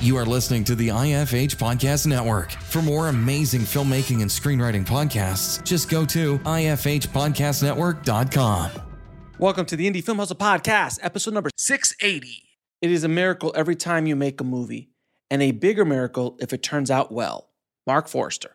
You are listening to the IFH Podcast Network. For more amazing filmmaking and screenwriting podcasts, just go to ifhpodcastnetwork.com. Welcome to the Indie Film Hustle Podcast, episode number 680. It is a miracle every time you make a movie, and a bigger miracle if it turns out well. Mark Forrester.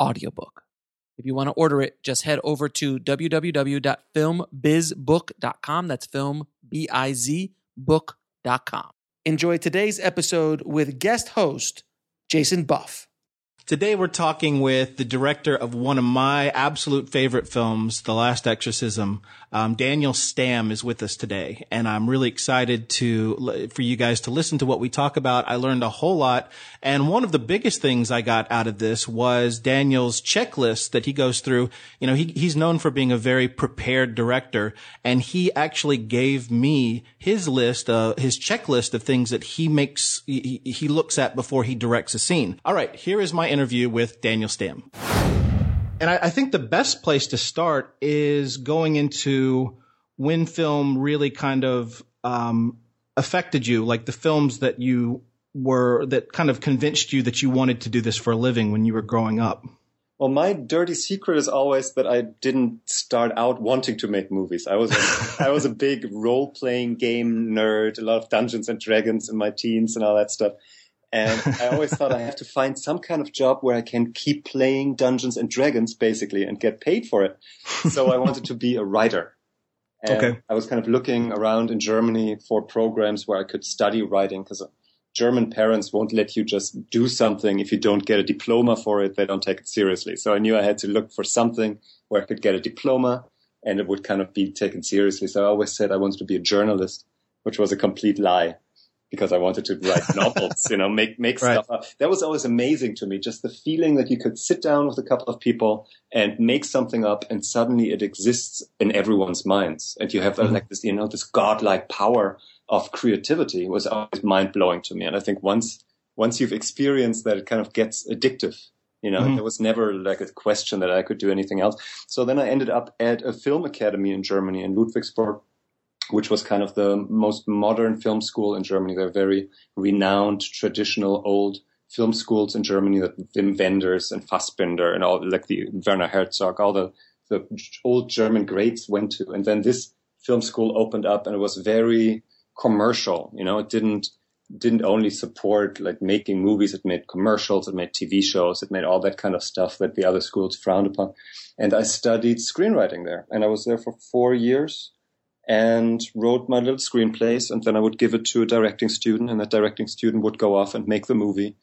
audiobook. If you want to order it, just head over to www.filmbizbook.com. That's film, B I Z, book.com. Enjoy today's episode with guest host, Jason Buff. Today we're talking with the director of one of my absolute favorite films, The Last Exorcism. Um, Daniel Stamm is with us today, and I'm really excited to for you guys to listen to what we talk about. I learned a whole lot, and one of the biggest things I got out of this was Daniel's checklist that he goes through. You know, he, he's known for being a very prepared director, and he actually gave me his list, uh, his checklist of things that he makes he, he looks at before he directs a scene. All right, here is my interview with Daniel Stamm. And I, I, think the best place to start is going into when film really kind of um, affected you, like the films that you were that kind of convinced you that you wanted to do this for a living when you were growing up. Well, my dirty secret is always that I didn't start out wanting to make movies. I was a, I was a big role playing game nerd, a lot of Dungeons and Dragons in my teens and all that stuff. And I always thought I have to find some kind of job where I can keep playing Dungeons and Dragons basically and get paid for it. So I wanted to be a writer. And okay. I was kind of looking around in Germany for programs where I could study writing because German parents won't let you just do something if you don't get a diploma for it. They don't take it seriously. So I knew I had to look for something where I could get a diploma and it would kind of be taken seriously. So I always said I wanted to be a journalist, which was a complete lie because I wanted to write novels, you know, make, make right. stuff up. That was always amazing to me. Just the feeling that you could sit down with a couple of people and make something up and suddenly it exists in everyone's minds. And you have mm-hmm. like this, you know, this godlike power of creativity was always mind blowing to me. And I think once, once you've experienced that, it kind of gets addictive. You know, mm-hmm. there was never like a question that I could do anything else. So then I ended up at a film academy in Germany in Ludwigsburg which was kind of the most modern film school in Germany. They're very renowned, traditional, old film schools in Germany that Wim Wenders and Fassbinder and all like the Werner Herzog, all the, the old German greats went to. And then this film school opened up and it was very commercial. You know, it didn't, didn't only support like making movies. It made commercials. It made TV shows. It made all that kind of stuff that the other schools frowned upon. And I studied screenwriting there and I was there for four years and wrote my little screenplays. And then I would give it to a directing student, and that directing student would go off and make the movie.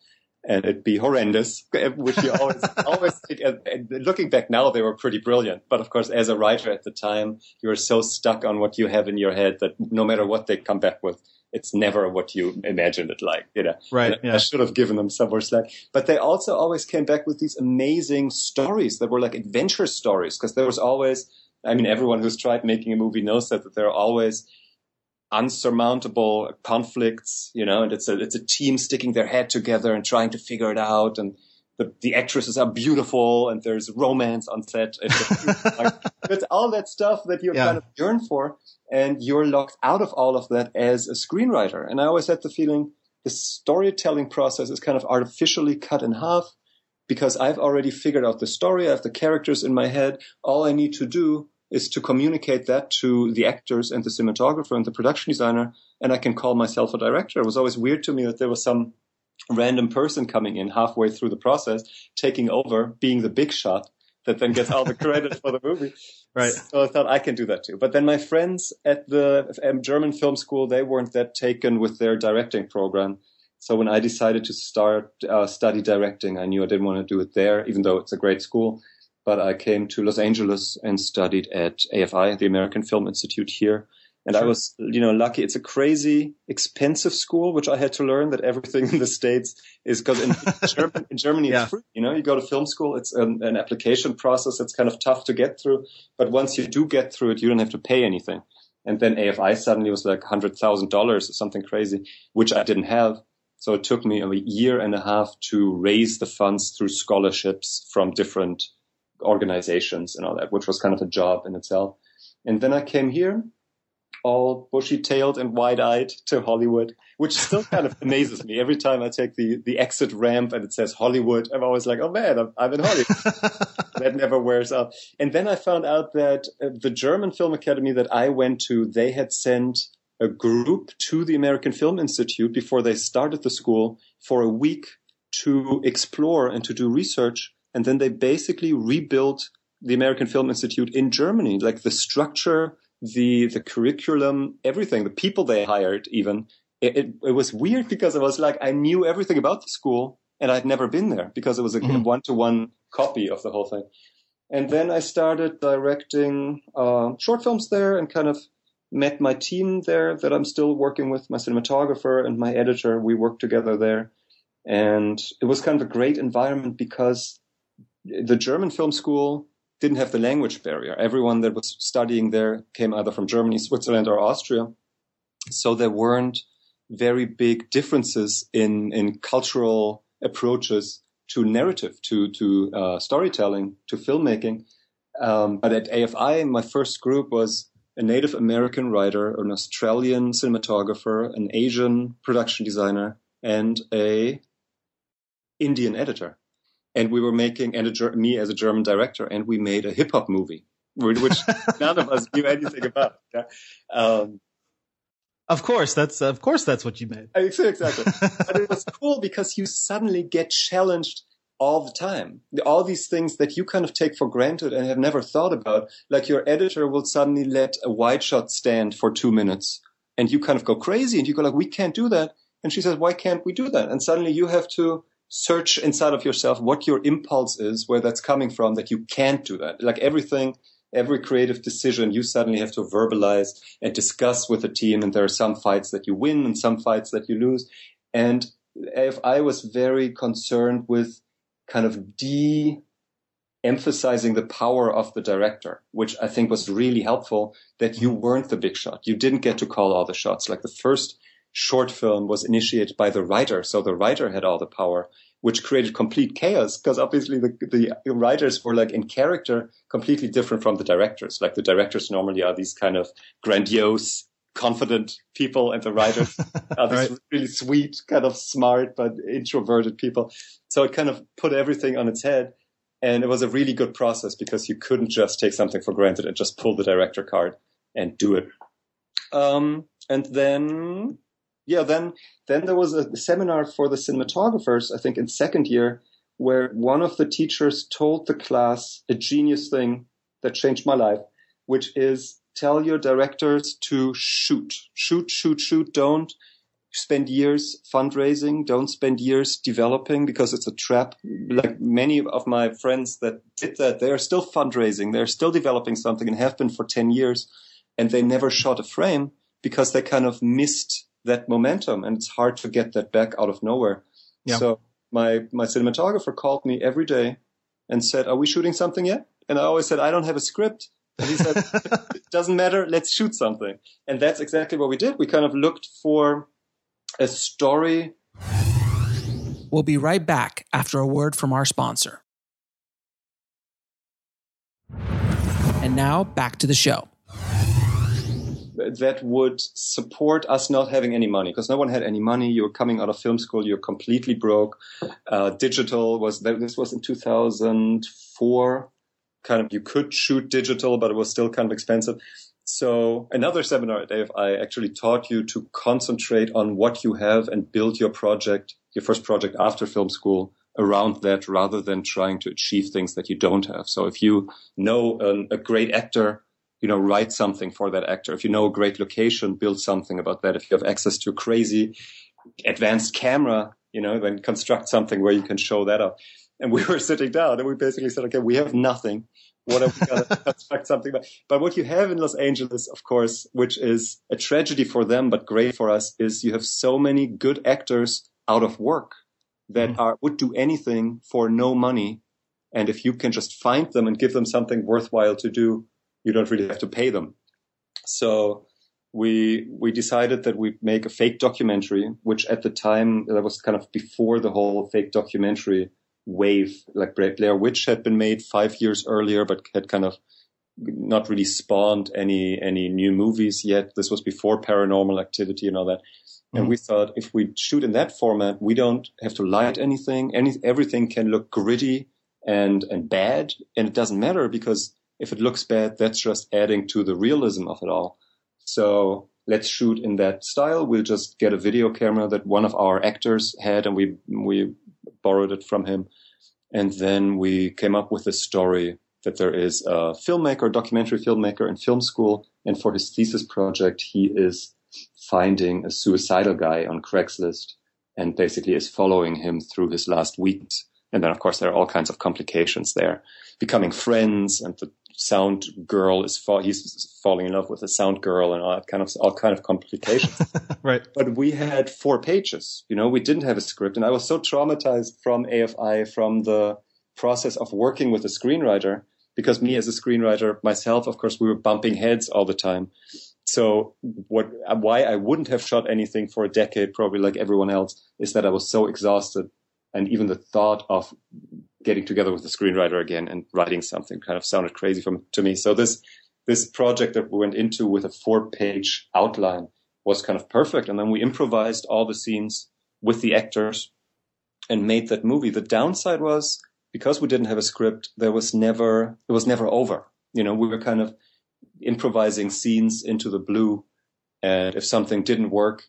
And it'd be horrendous, which you always, always think, and looking back now, they were pretty brilliant. But of course, as a writer at the time, you're so stuck on what you have in your head that no matter what they come back with, it's never what you imagined it like, you know. Right. Yeah. I should have given them some more slack. But they also always came back with these amazing stories that were like adventure stories because there was always I mean, everyone who's tried making a movie knows that, that there are always unsurmountable conflicts, you know, and it's a, it's a team sticking their head together and trying to figure it out. And the, the actresses are beautiful and there's romance on set. It's all that stuff that you yeah. kind of yearn for and you're locked out of all of that as a screenwriter. And I always had the feeling the storytelling process is kind of artificially cut in half because I've already figured out the story. I have the characters in my head. All I need to do is to communicate that to the actors and the cinematographer and the production designer. And I can call myself a director. It was always weird to me that there was some random person coming in halfway through the process, taking over, being the big shot that then gets all the credit for the movie. Right. So I thought I can do that too. But then my friends at the um, German film school, they weren't that taken with their directing program. So when I decided to start uh, study directing, I knew I didn't want to do it there, even though it's a great school. But I came to Los Angeles and studied at AFI, the American Film Institute here. And sure. I was, you know, lucky. It's a crazy expensive school, which I had to learn that everything in the States is because in, German, in Germany, yeah. it's free. You know, you go to film school, it's an, an application process. It's kind of tough to get through. But once you do get through it, you don't have to pay anything. And then AFI suddenly was like $100,000 or something crazy, which I didn't have. So it took me a year and a half to raise the funds through scholarships from different organizations and all that, which was kind of a job in itself. And then I came here all bushy tailed and wide eyed to Hollywood, which still kind of amazes me. Every time I take the, the exit ramp and it says Hollywood, I'm always like, oh man, I'm, I'm in Hollywood. that never wears off. And then I found out that uh, the German Film Academy that I went to, they had sent a group to the American Film Institute before they started the school for a week to explore and to do research. And then they basically rebuilt the American Film Institute in Germany, like the structure, the the curriculum, everything, the people they hired, even it, it, it was weird because I was like I knew everything about the school and I'd never been there because it was a one to one copy of the whole thing. And then I started directing uh, short films there and kind of met my team there that I'm still working with, my cinematographer and my editor. We worked together there. And it was kind of a great environment because the German film school didn't have the language barrier. Everyone that was studying there came either from Germany, Switzerland, or Austria. So there weren't very big differences in, in cultural approaches to narrative, to, to uh, storytelling, to filmmaking. Um, but at AFI, my first group was a Native American writer, an Australian cinematographer, an Asian production designer, and a Indian editor and we were making and a, me as a German director, and we made a hip hop movie, which none of us knew anything about. Um, of course, that's of course that's what you made. Exactly, but it was cool because you suddenly get challenged all the time. All these things that you kind of take for granted and have never thought about, like your editor will suddenly let a wide shot stand for two minutes, and you kind of go crazy, and you go like, "We can't do that." And she says, "Why can't we do that?" And suddenly you have to search inside of yourself what your impulse is, where that's coming from, that you can't do that. Like everything, every creative decision, you suddenly have to verbalize and discuss with the team. And there are some fights that you win and some fights that you lose. And if I was very concerned with kind of de emphasizing the power of the director, which I think was really helpful that you mm-hmm. weren't the big shot. You didn't get to call all the shots. Like the first short film was initiated by the writer. So the writer had all the power, which created complete chaos because obviously the, the writers were like in character completely different from the directors. Like the directors normally are these kind of grandiose, confident people and the writers are these right. really sweet, kind of smart, but introverted people. So it kind of put everything on its head. And it was a really good process because you couldn't just take something for granted and just pull the director card and do it. Um, and then yeah, then then there was a seminar for the cinematographers, I think in second year, where one of the teachers told the class a genius thing that changed my life, which is tell your directors to shoot, shoot, shoot, shoot. Don't spend years fundraising. Don't spend years developing because it's a trap. Like many of my friends that did that, they are still fundraising. They're still developing something and have been for 10 years and they never shot a frame because they kind of missed that momentum and it's hard to get that back out of nowhere. Yeah. So my, my cinematographer called me every day and said, are we shooting something yet? And I always said, I don't have a script. And he said, it doesn't matter. Let's shoot something. And that's exactly what we did. We kind of looked for a story We'll be right back after a word from our sponsor. And now back to the show. That would support us not having any money because no one had any money. You were coming out of film school, you're completely broke. Uh, digital was this was in 2004. Kind of you could shoot digital, but it was still kind of expensive. So another seminar at I actually taught you to concentrate on what you have and build your project, your first project after film school around that rather than trying to achieve things that you don't have. So if you know a great actor, you know, write something for that actor. If you know a great location, build something about that. If you have access to a crazy advanced camera, you know, then construct something where you can show that up. And we were sitting down and we basically said, okay, we have nothing. What are we going to construct something about? But what you have in Los Angeles, of course, which is a tragedy for them, but great for us, is you have so many good actors out of work that mm. are would do anything for no money. And if you can just find them and give them something worthwhile to do, you don't really have to pay them. So we we decided that we'd make a fake documentary, which at the time that was kind of before the whole fake documentary wave. Like Blair Witch had been made five years earlier, but had kind of not really spawned any any new movies yet. This was before Paranormal Activity and all that. And mm-hmm. we thought if we shoot in that format, we don't have to light anything. Any, everything can look gritty and, and bad. And it doesn't matter because if it looks bad, that's just adding to the realism of it all. So let's shoot in that style. We'll just get a video camera that one of our actors had and we, we borrowed it from him. And then we came up with a story that there is a filmmaker, documentary filmmaker in film school. And for his thesis project, he is finding a suicidal guy on Craigslist and basically is following him through his last weeks. And then, of course, there are all kinds of complications there. Becoming friends, and the sound girl is fall, he's falling in love with a sound girl, and all that kind of all kind of complications. right. But we had four pages. You know, we didn't have a script, and I was so traumatized from AFI from the process of working with a screenwriter because me as a screenwriter myself, of course, we were bumping heads all the time. So what, why I wouldn't have shot anything for a decade, probably like everyone else, is that I was so exhausted. And even the thought of getting together with the screenwriter again and writing something kind of sounded crazy from, to me. So this, this project that we went into with a four page outline was kind of perfect. And then we improvised all the scenes with the actors and made that movie. The downside was because we didn't have a script, there was never, it was never over. You know, we were kind of, improvising scenes into the blue. And if something didn't work,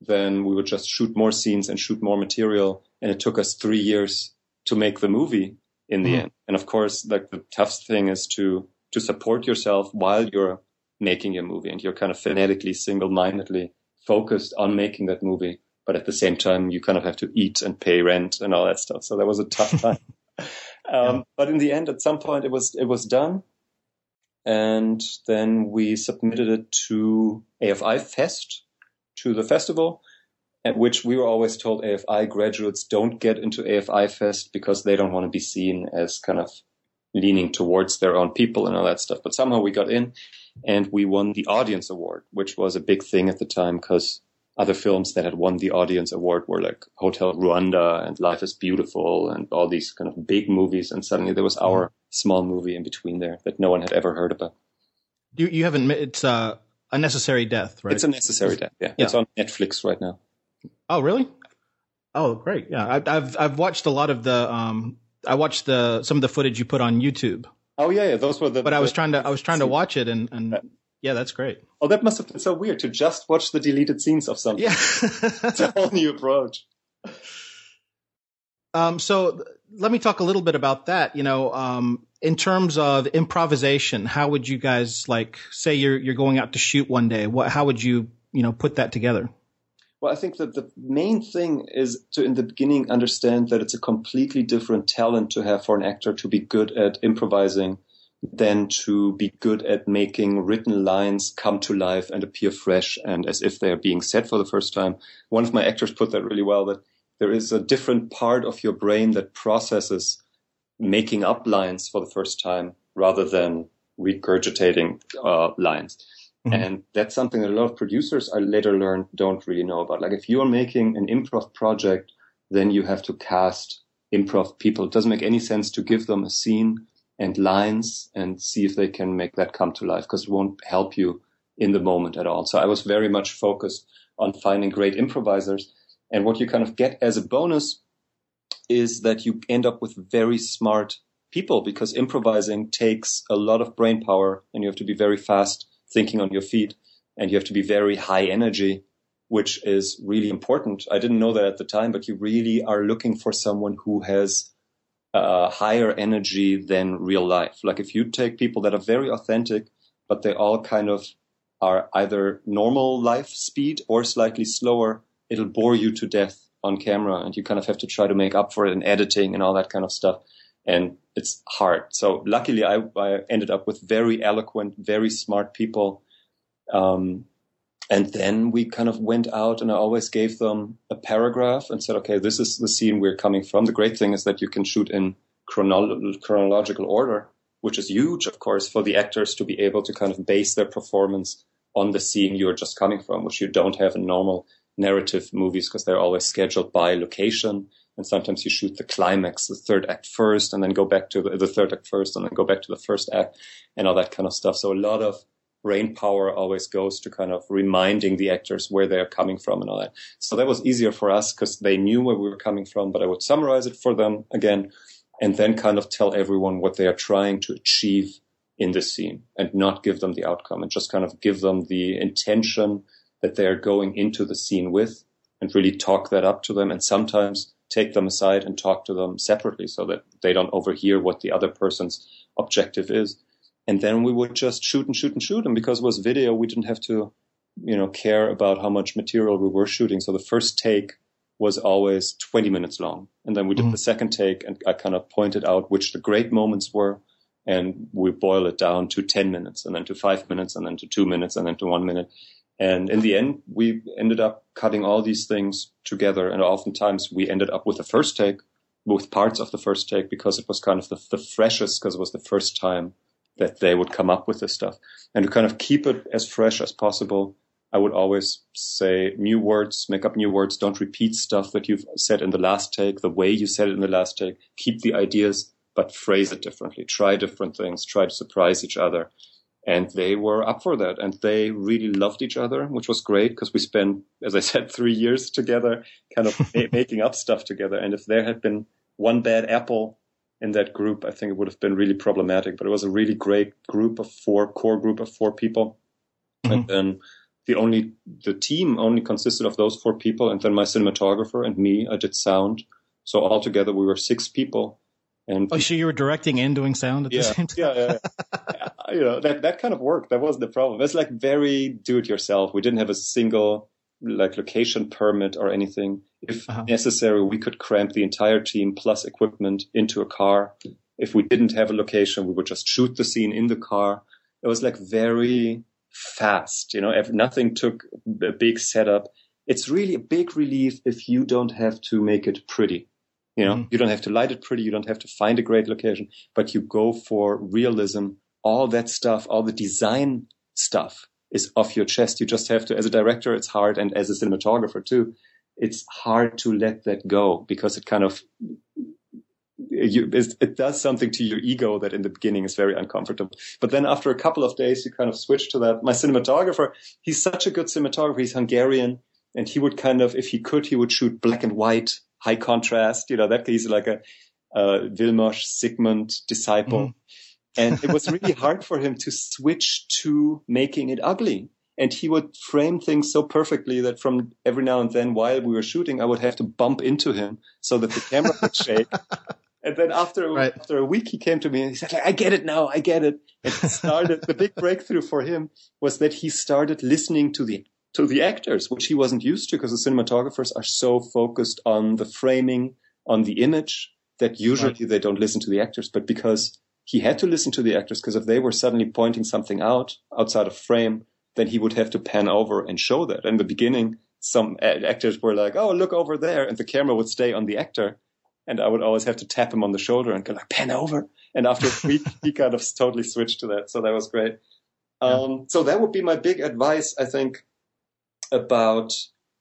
then we would just shoot more scenes and shoot more material. And it took us three years to make the movie in the mm. end. And of course, like the tough thing is to, to support yourself while you're making your movie and you're kind of fanatically, single-mindedly focused on making that movie. But at the same time, you kind of have to eat and pay rent and all that stuff. So that was a tough time. um, yeah. But in the end, at some point, it was, it was done and then we submitted it to AFI Fest, to the festival, at which we were always told AFI graduates don't get into AFI Fest because they don't want to be seen as kind of leaning towards their own people and all that stuff. But somehow we got in and we won the audience award, which was a big thing at the time because other films that had won the audience award were like Hotel Rwanda and Life is Beautiful and all these kind of big movies. And suddenly there was our small movie in between there that no one had ever heard about. You, you haven't, it's uh, a necessary death, right? It's a necessary death. Yeah. yeah. It's on Netflix right now. Oh, really? Oh, great. Yeah. I, I've, I've watched a lot of the, um, I watched the, some of the footage you put on YouTube. Oh yeah, yeah. Those were the. But I was trying to, I was trying to watch it and, and yeah, that's great. Oh, that must have been so weird to just watch the deleted scenes of something. Yeah. it's a whole new approach. Um, so let me talk a little bit about that. You know, um, in terms of improvisation, how would you guys like say you're you're going out to shoot one day? What how would you you know put that together? Well, I think that the main thing is to, in the beginning, understand that it's a completely different talent to have for an actor to be good at improvising than to be good at making written lines come to life and appear fresh and as if they are being said for the first time. One of my actors put that really well that there is a different part of your brain that processes making up lines for the first time rather than regurgitating uh, lines. Mm-hmm. And that's something that a lot of producers I later learned don't really know about. Like if you are making an improv project then you have to cast improv people. It doesn't make any sense to give them a scene and lines and see if they can make that come to life because it won't help you in the moment at all. So I was very much focused on finding great improvisers. And what you kind of get as a bonus is that you end up with very smart people because improvising takes a lot of brain power and you have to be very fast thinking on your feet and you have to be very high energy, which is really important. I didn't know that at the time, but you really are looking for someone who has a higher energy than real life. Like if you take people that are very authentic, but they all kind of are either normal life speed or slightly slower, it'll bore you to death on camera and you kind of have to try to make up for it in editing and all that kind of stuff. And it's hard. So luckily I, I ended up with very eloquent, very smart people. Um, and then we kind of went out and I always gave them a paragraph and said, okay, this is the scene we're coming from. The great thing is that you can shoot in chronolo- chronological order, which is huge, of course, for the actors to be able to kind of base their performance on the scene you're just coming from, which you don't have in normal narrative movies because they're always scheduled by location. And sometimes you shoot the climax, the third act first, and then go back to the, the third act first, and then go back to the first act, and all that kind of stuff. So a lot of brain power always goes to kind of reminding the actors where they're coming from and all that. So that was easier for us because they knew where we were coming from, but I would summarize it for them again and then kind of tell everyone what they are trying to achieve in the scene and not give them the outcome and just kind of give them the intention that they're going into the scene with and really talk that up to them and sometimes take them aside and talk to them separately so that they don't overhear what the other person's objective is. And then we would just shoot and shoot and shoot. And because it was video, we didn't have to, you know, care about how much material we were shooting. So the first take was always 20 minutes long. And then we did mm-hmm. the second take and I kind of pointed out which the great moments were and we boil it down to 10 minutes and then to five minutes and then to two minutes and then to one minute. And in the end, we ended up cutting all these things together. And oftentimes we ended up with the first take, with parts of the first take, because it was kind of the, the freshest, because it was the first time that they would come up with this stuff. And to kind of keep it as fresh as possible, I would always say new words, make up new words. Don't repeat stuff that you've said in the last take, the way you said it in the last take. Keep the ideas but phrase it differently. Try different things. Try to surprise each other. And they were up for that. And they really loved each other, which was great because we spent, as I said, three years together, kind of making up stuff together. And if there had been one bad apple in that group, I think it would have been really problematic. But it was a really great group of four, core group of four people. Mm-hmm. And then the only, the team only consisted of those four people. And then my cinematographer and me, I did sound. So altogether we were six people and oh, so you were directing and doing sound at yeah, the same time? yeah, yeah. you know that that kind of worked. That wasn't the problem. It's like very do it yourself. We didn't have a single like location permit or anything. If uh-huh. necessary, we could cramp the entire team plus equipment into a car. If we didn't have a location, we would just shoot the scene in the car. It was like very fast. You know, if nothing took a big setup. It's really a big relief if you don't have to make it pretty. You know, mm-hmm. you don't have to light it pretty. You don't have to find a great location, but you go for realism. All that stuff, all the design stuff is off your chest. You just have to, as a director, it's hard. And as a cinematographer too, it's hard to let that go because it kind of, you, it does something to your ego that in the beginning is very uncomfortable. But then after a couple of days, you kind of switch to that. My cinematographer, he's such a good cinematographer. He's Hungarian and he would kind of, if he could, he would shoot black and white high contrast. You know, that he's like a, a Vilmos Zsigmond disciple. Mm. And it was really hard for him to switch to making it ugly. And he would frame things so perfectly that from every now and then while we were shooting, I would have to bump into him so that the camera would shake. And then after right. after a week, he came to me and he said, "I get it now. I get it." And started the big breakthrough for him was that he started listening to the to the actors, which he wasn't used to because the cinematographers are so focused on the framing, on the image that usually right. they don't listen to the actors. But because he had to listen to the actors, because if they were suddenly pointing something out outside of frame, then he would have to pan over and show that. In the beginning, some actors were like, "Oh, look over there," and the camera would stay on the actor, and I would always have to tap him on the shoulder and go like, "Pan over." And after a week, he kind of totally switched to that, so that was great. Um, so that would be my big advice, I think, about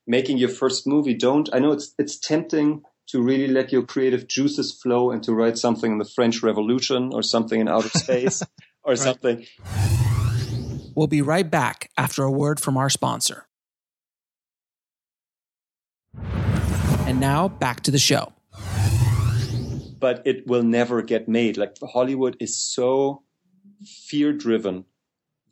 making your first movie, don't, I know it's, it's tempting to really let your creative juices flow and to write something in the French Revolution or something in outer space or right. something. We'll be right back after a word from our sponsor. And now back to the show. But it will never get made. Like Hollywood is so fear driven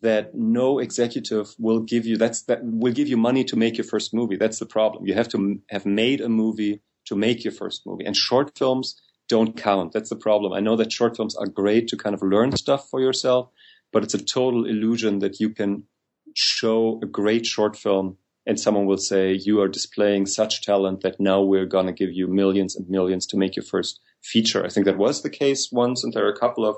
that no executive will give you that's that will give you money to make your first movie. That's the problem. You have to have made a movie to make your first movie. And short films don't count. That's the problem. I know that short films are great to kind of learn stuff for yourself, but it's a total illusion that you can show a great short film and someone will say you are displaying such talent that now we're going to give you millions and millions to make your first feature. I think that was the case once and there are a couple of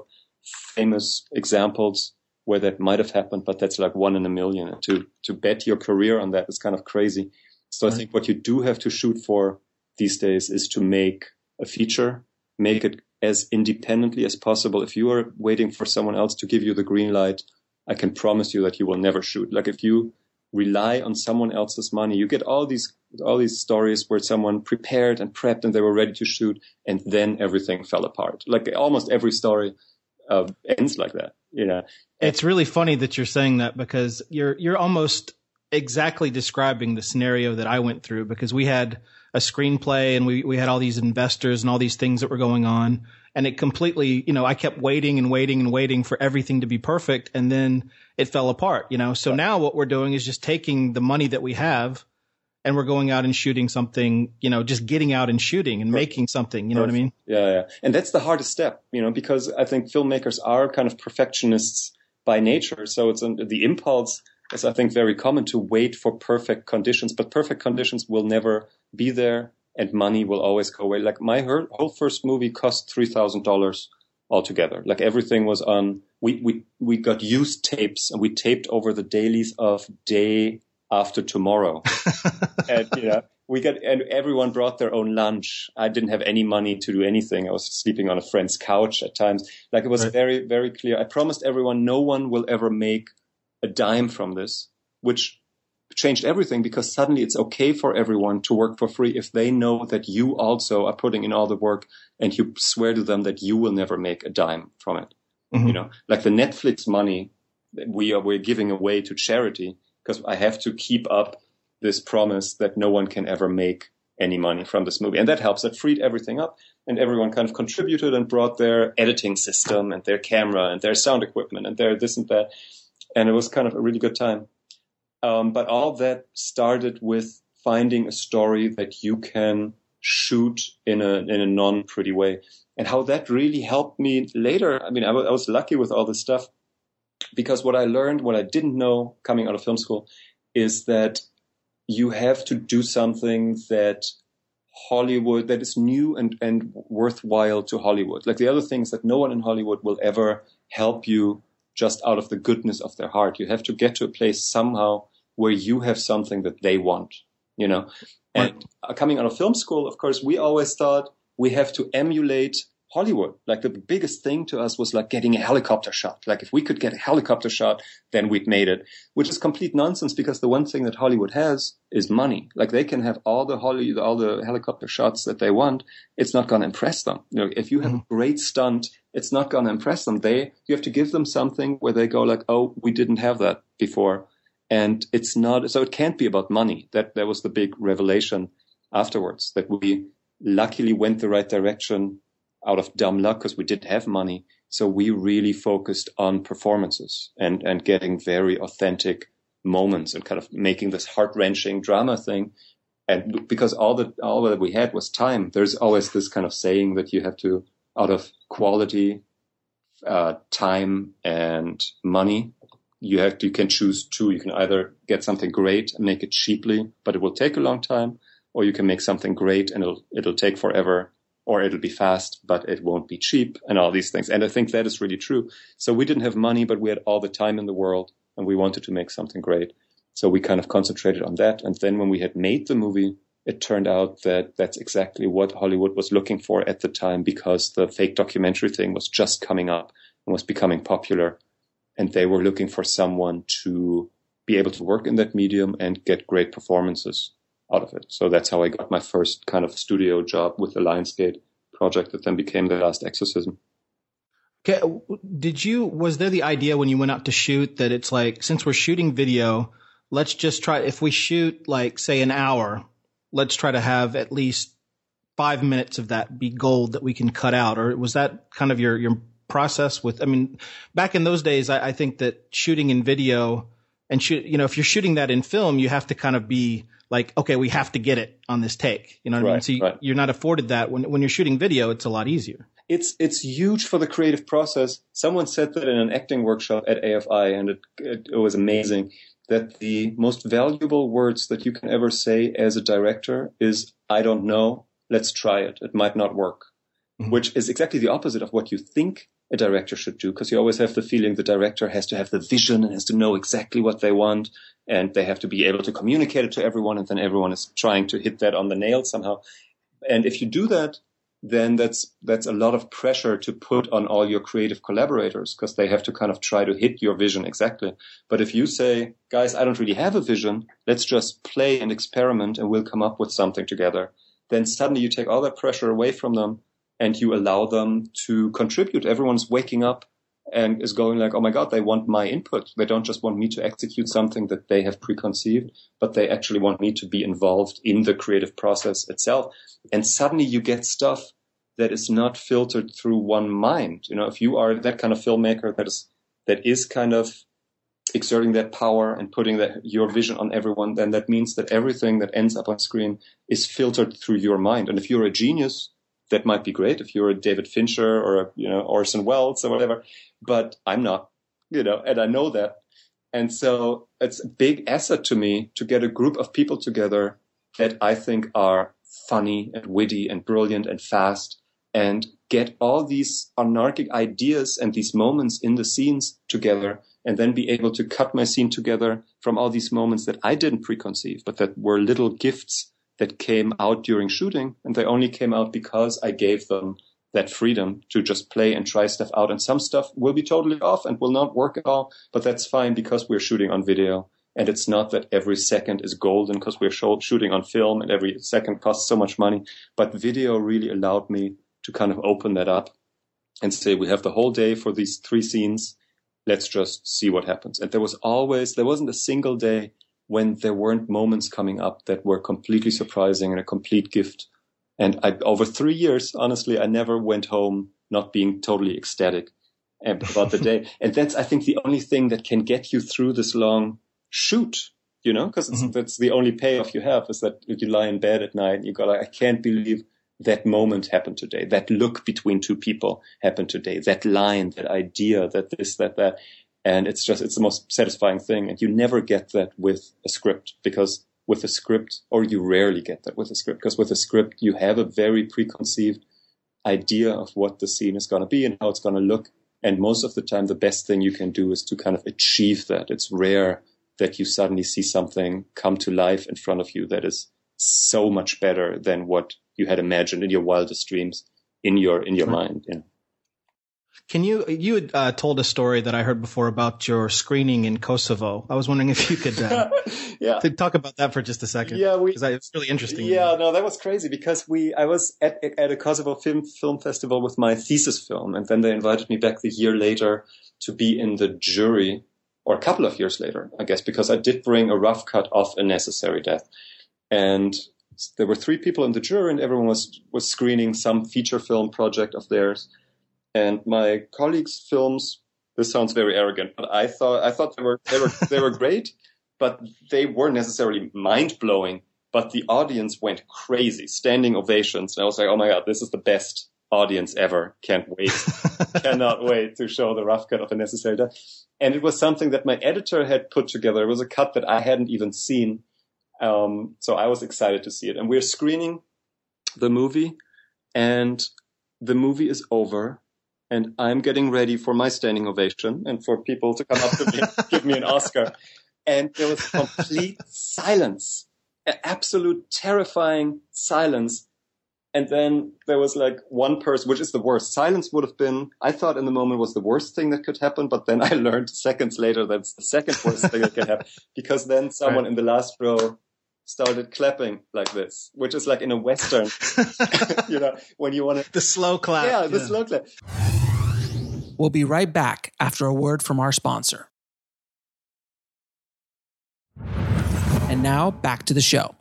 famous examples where that might have happened, but that's like one in a million. And to to bet your career on that is kind of crazy. So. I think what you do have to shoot for these days is to make a feature, make it as independently as possible. If you are waiting for someone else to give you the green light, I can promise you that you will never shoot. Like if you rely on someone else's money, you get all these all these stories where someone prepared and prepped and they were ready to shoot, and then everything fell apart. Like almost every story uh, ends like that. You know, it's really funny that you're saying that because you're you're almost exactly describing the scenario that I went through because we had a screenplay and we, we had all these investors and all these things that were going on. And it completely, you know, I kept waiting and waiting and waiting for everything to be perfect. And then it fell apart, you know. So now what we're doing is just taking the money that we have and we're going out and shooting something, you know, just getting out and shooting and making something, you know Perfect. what I mean? Yeah, yeah. And that's the hardest step, you know, because I think filmmakers are kind of perfectionists by nature. So it's the impulse is, I think, very common to wait for perfect conditions, but perfect conditions will never be there and money will always go away. Like my whole first movie cost $3,000 altogether. Like everything was on, we, we, we got used tapes and we taped over the dailies of day after tomorrow. and, you know, we got, and everyone brought their own lunch. I didn't have any money to do anything. I was sleeping on a friend's couch at times. Like it was right. very, very clear. I promised everyone no one will ever make a dime from this, which changed everything because suddenly it's okay for everyone to work for free if they know that you also are putting in all the work and you swear to them that you will never make a dime from it. Mm-hmm. You know, like the Netflix money we are we're giving away to charity because I have to keep up this promise that no one can ever make any money from this movie. And that helps. That freed everything up and everyone kind of contributed and brought their editing system and their camera and their sound equipment and their this and that. And it was kind of a really good time. Um, but all that started with finding a story that you can shoot in a in a non pretty way, and how that really helped me later. I mean, I, w- I was lucky with all this stuff because what I learned, what I didn't know coming out of film school, is that you have to do something that Hollywood that is new and, and worthwhile to Hollywood. Like the other things that no one in Hollywood will ever help you just out of the goodness of their heart. You have to get to a place somehow where you have something that they want, you know. And right. Uh, coming out of film school, of course, we always thought we have to emulate Hollywood. Like the biggest thing to us was like getting a helicopter shot. Like if we could get a helicopter shot, then we'd made it, which is complete nonsense because the one thing that Hollywood has is money. Like they can have all the Holly, all the helicopter shots that they want. It's not going to impress them. You know, if you have mm-hmm. a great stunt, it's not going to impress them. They, you have to give them something where they go like, Oh, we didn't have that before. And it's not, so it can't be about money. That, that was the big revelation afterwards that we luckily went the right direction out of dumb luck because we didn't have money. So we really focused on performances and, and getting very authentic moments and kind of making this heart wrenching drama thing. And because all that, all that we had was time, there's always this kind of saying that you have to, out of quality, uh, time and money, you have to, you can choose two. You can either get something great and make it cheaply, but it will take a long time, or you can make something great and it'll, it'll take forever or it'll be fast, but it won't be cheap and all these things. And I think that is really true. So we didn't have money, but we had all the time in the world and we wanted to make something great. So we kind of concentrated on that. And then when we had made the movie, it turned out that that's exactly what Hollywood was looking for at the time because the fake documentary thing was just coming up and was becoming popular. And they were looking for someone to be able to work in that medium and get great performances. Out of it. So that's how I got my first kind of studio job with the Lionsgate project that then became The Last Exorcism. Okay, did you was there the idea when you went out to shoot that it's like since we're shooting video, let's just try if we shoot like say an hour, let's try to have at least five minutes of that be gold that we can cut out, or was that kind of your your process with? I mean, back in those days, I, I think that shooting in video and shoot, you know, if you're shooting that in film, you have to kind of be like, okay, we have to get it on this take. You know what right, I mean? So you, right. you're not afforded that when when you're shooting video. It's a lot easier it's it's huge for the creative process. Someone said that in an acting workshop at AFI, and it, it, it was amazing. That the most valuable words that you can ever say as a director is "I don't know. Let's try it. It might not work," mm-hmm. which is exactly the opposite of what you think a director should do, because you always have the feeling the director has to have the vision and has to know exactly what they want, and they have to be able to communicate it to everyone, and then everyone is trying to hit that on the nail somehow. And if you do that, then that's that's a lot of pressure to put on all your creative collaborators because they have to kind of try to hit your vision exactly. But if you say, guys, I don't really have a vision, let's just play and experiment and we'll come up with something together, then suddenly you take all that pressure away from them and you allow them to contribute. Everyone's waking up and is going like, oh my God, they want my input. They don't just want me to execute something that they have preconceived, but they actually want me to be involved in the creative process itself. And suddenly you get stuff that is not filtered through one mind. You know, if you are that kind of filmmaker that is, that is kind of exerting that power and putting that your vision on everyone, then that means that everything that ends up on screen is filtered through your mind. And if you're a genius, that might be great if you're a David Fincher or a, you know Orson Welles or whatever, but I'm not, you know, and I know that, and so it's a big asset to me to get a group of people together that I think are funny and witty and brilliant and fast and get all these anarchic ideas and these moments in the scenes together and then be able to cut my scene together from all these moments that I didn't preconceive, but that were little gifts that came out during shooting and they only came out because I gave them that freedom to just play and try stuff out. And some stuff will be totally off and will not work at all, but that's fine because we're shooting on video. And it's not that every second is golden because we're shooting on film and every second costs so much money. But video really allowed me to kind of open that up and say, we have the whole day for these three scenes. Let's just see what happens. And there was always, there wasn't a single day when there weren't moments coming up that were completely surprising and a complete gift. And I, over three years, honestly, I never went home not being totally ecstatic about the day. And that's, I think, the only thing that can get you through this long shoot, you know, because mm-hmm. that's the only payoff you have is that you lie in bed at night and you go like, I can't believe that moment happened today. That look between two people happened today. That line, that idea, that this, that, that. And it's just, it's the most satisfying thing. And you never get that with a script because with a script, or you rarely get that with a script because with a script, you have a very preconceived idea of what the scene is going to be and how it's going to look. And most of the time, the best thing you can do is to kind of achieve that. It's rare that you suddenly see something come to life in front of you that is so much better than what you had imagined in your wildest dreams in your in your right. mind. Yeah. Can you you had uh, told a story that I heard before about your screening in Kosovo? I was wondering if you could uh, yeah talk about that for just a second. Yeah, we, it's really interesting. Yeah, no, that was crazy because we I was at at a Kosovo film film festival with my thesis film, and then they invited me back the year later to be in the jury, or a couple of years later, I guess, because I did bring a rough cut of a necessary death, and there were three people in the jury, and everyone was was screening some feature film project of theirs and my colleagues' films. This sounds very arrogant, but I thought I thought they were they were they were great, but they weren't necessarily mind blowing. But the audience went crazy, standing ovations, and I was like, "Oh my god, this is the best audience ever! Can't wait, cannot wait to show the rough cut of a necessary death." And it was something that my editor had put together. It was a cut that I hadn't even seen, um, so I was excited to see it. And we're screening the movie, and the movie is over, and I'm getting ready for my standing ovation and for people to come up to me, give me an Oscar. And there was complete silence, an absolute terrifying silence. And then there was like one person, which is the worst. Silence would have been, I thought in the moment was the worst thing that could happen, but then I learned seconds later that's the second worst thing that can happen because then someone right. in the last row started clapping like this, which is like in a Western, you know, when you want to. The slow clap. Yeah, the yeah. slow clap. We'll be right back after a word from our sponsor. And now back to the show.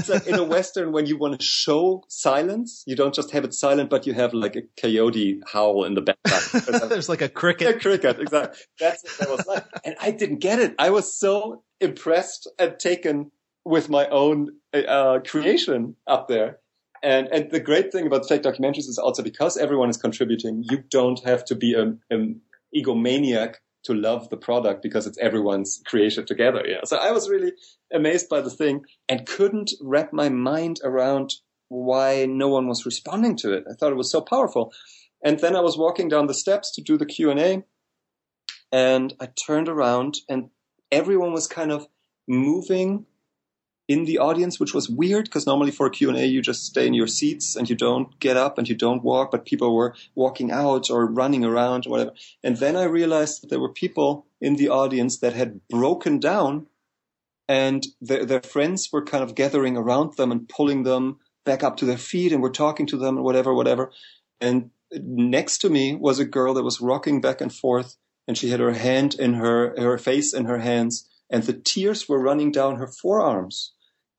It's like in a Western, when you want to show silence, you don't just have it silent, but you have like a coyote howl in the background. There's like a cricket. A cricket, exactly. That's what that was like. And I didn't get it. I was so impressed and taken with my own uh, creation up there. And, and the great thing about fake documentaries is also because everyone is contributing, you don't have to be an, an egomaniac to love the product because it's everyone's creation together. Yeah. So I was really amazed by the thing and couldn't wrap my mind around why no one was responding to it. I thought it was so powerful. And then I was walking down the steps to do the Q&A and I turned around and everyone was kind of moving in the audience, which was weird because normally for a Q&A you just stay in your seats and you don't get up and you don't walk, but people were walking out or running around or whatever. And then I realized that there were people in the audience that had broken down and their, their friends were kind of gathering around them and pulling them back up to their feet and were talking to them and whatever, whatever. And next to me was a girl that was rocking back and forth and she had her hand in her, her face in her hands and the tears were running down her forearms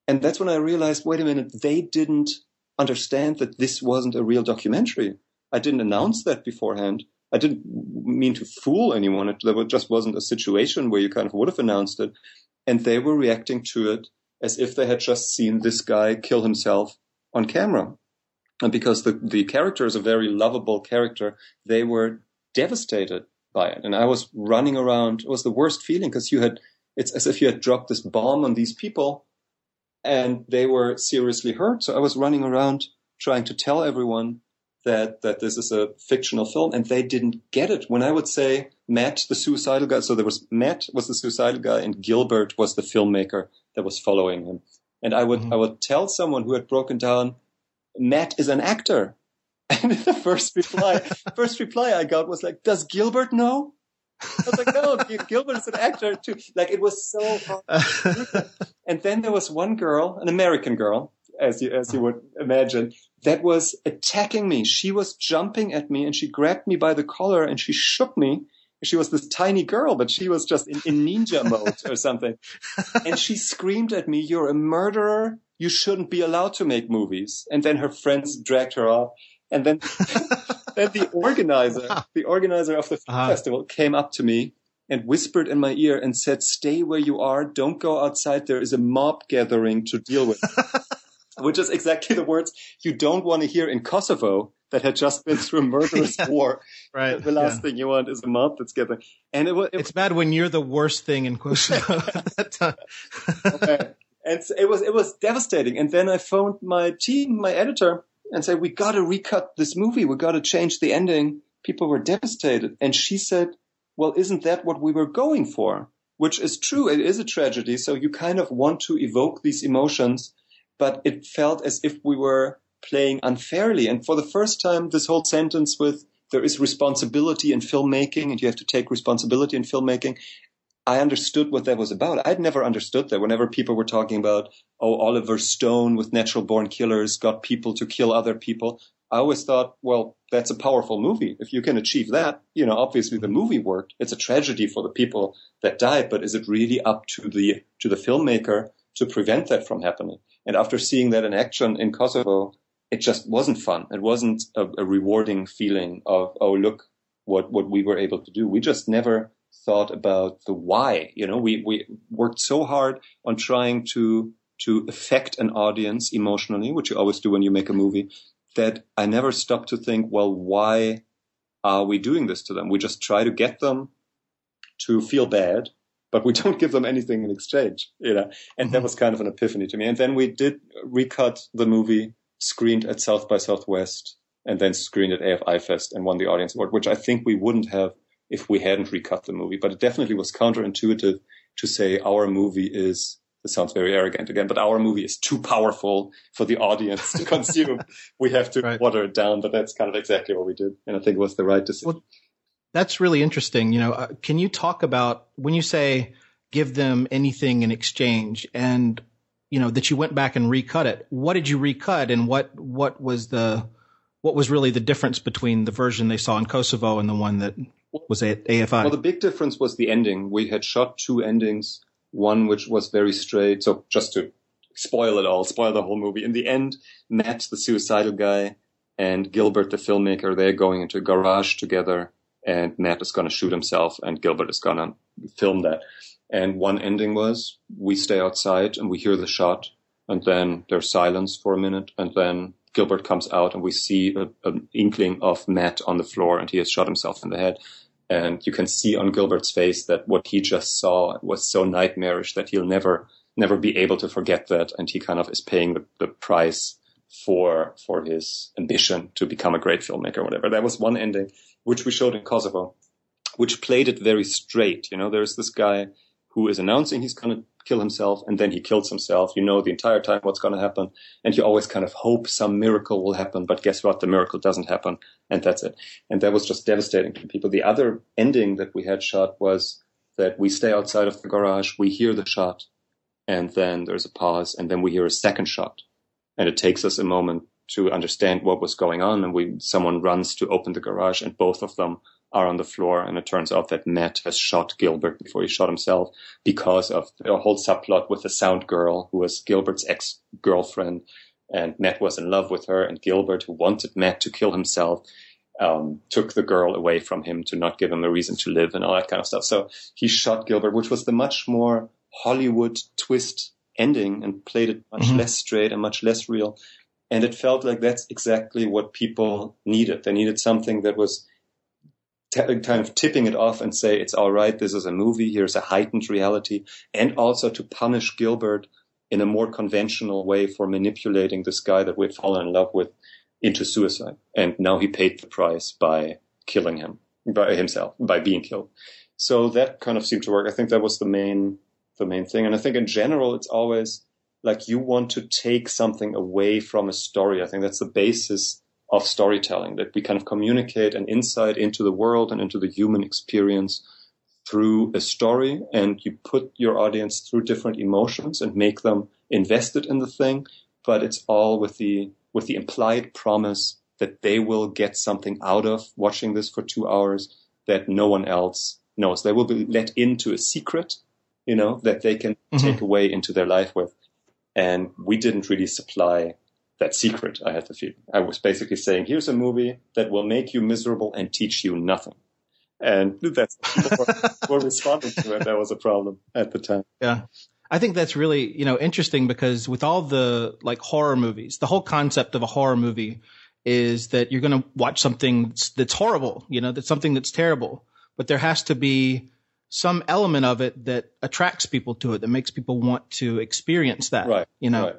and that's when I realized, wait a minute, they didn't understand that this wasn't a real documentary. I didn't announce that beforehand. I didn't mean to fool anyone. It, there just wasn't a situation where you kind of would have announced it. And they were reacting to it as if they had just seen this guy kill himself on camera. And because the, the character is a very lovable character, they were devastated by it. And I was running around. It was the worst feeling because you had, it's as if you had dropped this bomb on these people and they were seriously hurt. So I was running around trying to tell everyone that that this is a fictional film, and they didn't get it. When I would say Matt, the suicidal guy, so there was Matt was the suicidal guy, and Gilbert was the filmmaker that was following him. And I would mm-hmm. I would tell someone who had broken down, Matt is an actor. And the first reply, first reply I got was like, "Does Gilbert know?" I was like, no, Gilbert is an actor too. Like it was so hard. and then there was one girl, an American girl, as you as you would imagine, that was attacking me. She was jumping at me and she grabbed me by the collar and she shook me. She was this tiny girl, but she was just in, in ninja mode or something. And she screamed at me, "You're a murderer! You shouldn't be allowed to make movies." And then her friends dragged her off. And then then the organizer, the organizer of the uh-huh. festival came up to me and whispered in my ear and said, stay where you are. Don't go outside. There is a mob gathering to deal with. Which is exactly the words you don't want to hear in Kosovo that had just been through a murderous yeah. war. Right. The last yeah. thing you want is a mob that's gathering. And it, it, it's bad when you're the worst thing in Kosovo at that time. okay. And it was, it was devastating. And then I phoned my team, my editor, and said, we got to recut this movie. We got to change the ending. People were devastated. And she said, well, isn't that what we were going for? Which is true. It is a tragedy. So you kind of want to evoke these emotions, but it felt as if we were playing unfairly. And for the first time, this whole sentence with there is responsibility in filmmaking and you have to take responsibility in filmmaking. I understood what that was about. I'd never understood that whenever people were talking about, oh, Oliver Stone with natural born killers got people to kill other people. I always thought, well, that's a powerful movie. If you can achieve that, you know, obviously the movie worked. It's a tragedy for the people that died, but is it really up to the, to the filmmaker to prevent that from happening? And after seeing that in action in Kosovo, it just wasn't fun. It wasn't a, a rewarding feeling of, oh, look what, what we were able to do. We just never thought about the why. You know, we, we worked so hard on trying to, to affect an audience emotionally, which you always do when you make a movie, that I never stopped to think, well, why are we doing this to them? We just try to get them to feel bad, but we don't give them anything in exchange, you know? And mm-hmm. that was kind of an epiphany to me. And then we did recut the movie, screened at South by Southwest, and then screened at AFI Fest and won the audience award, which I think we wouldn't have if we hadn't recut the movie. But it definitely was counterintuitive to say our movie is this sounds very arrogant again, but our movie is too powerful for the audience to consume. we have to right. water it down, but that's kind of exactly what we did. And I think it was the right decision. Well, that's really interesting. You know, uh, can you talk about when you say give them anything in exchange and you know that you went back and recut it what did you recut and what what was the what was really the difference between the version they saw in Kosovo and the one that was at AFI? Well, the big difference was the ending. We had shot two endings, one which was very straight. So just to spoil it all, spoil the whole movie. In the end, Matt, the suicidal guy, and Gilbert, the filmmaker, they're going into a garage together and Matt is going to shoot himself and Gilbert is going to film that. And one ending was we stay outside and we hear the shot and then there's silence for a minute and then Gilbert comes out and we see an inkling of Matt on the floor and he has shot himself in the head. And you can see on Gilbert's face that what he just saw was so nightmarish that he'll never, never be able to forget that. And he kind of is paying the, the price for, for his ambition to become a great filmmaker or whatever. That was one ending, which we showed in Kosovo, which played it very straight. You know, there's this guy who is announcing he's going to kill himself and then he kills himself. You know the entire time what's going to happen and you always kind of hope some miracle will happen, but guess what? The miracle doesn't happen and that's it. And that was just devastating to people. The other ending that we had shot was that we stay outside of the garage, we hear the shot and then there's a pause and then we hear a second shot and it takes us a moment to understand what was going on and we, someone runs to open the garage and both of them are on the floor. And it turns out that Matt has shot Gilbert before he shot himself because of a whole subplot with the sound girl who was Gilbert's ex girlfriend. And Matt was in love with her and Gilbert, who wanted Matt to kill himself, um, took the girl away from him to not give him a reason to live and all that kind of stuff. So he shot Gilbert, which was the much more Hollywood twist ending and played it much mm-hmm. less straight and much less real. And it felt like that's exactly what people needed. They needed something that was t- kind of tipping it off and say, it's all right. This is a movie. Here's a heightened reality. And also to punish Gilbert in a more conventional way for manipulating this guy that we'd fallen in love with into suicide. And now he paid the price by killing him, by himself, by being killed. So that kind of seemed to work. I think that was the main, the main thing. And I think in general, it's always like you want to take something away from a story. I think that's the basis of storytelling, that we kind of communicate an insight into the world and into the human experience through a story and you put your audience through different emotions and make them invested in the thing, but it's all with the with the implied promise that they will get something out of watching this for two hours that no one else knows. They will be let into a secret, you know, that they can mm-hmm. take away into their life with. And we didn't really supply that secret, I had the feeling. I was basically saying, here's a movie that will make you miserable and teach you nothing. And that's what we're responding to it. That was a problem at the time. Yeah. I think that's really, you know, interesting because with all the like horror movies, the whole concept of a horror movie is that you're going to watch something that's horrible, you know, that's something that's terrible, but there has to be some element of it that attracts people to it, that makes people want to experience that, right, you know, right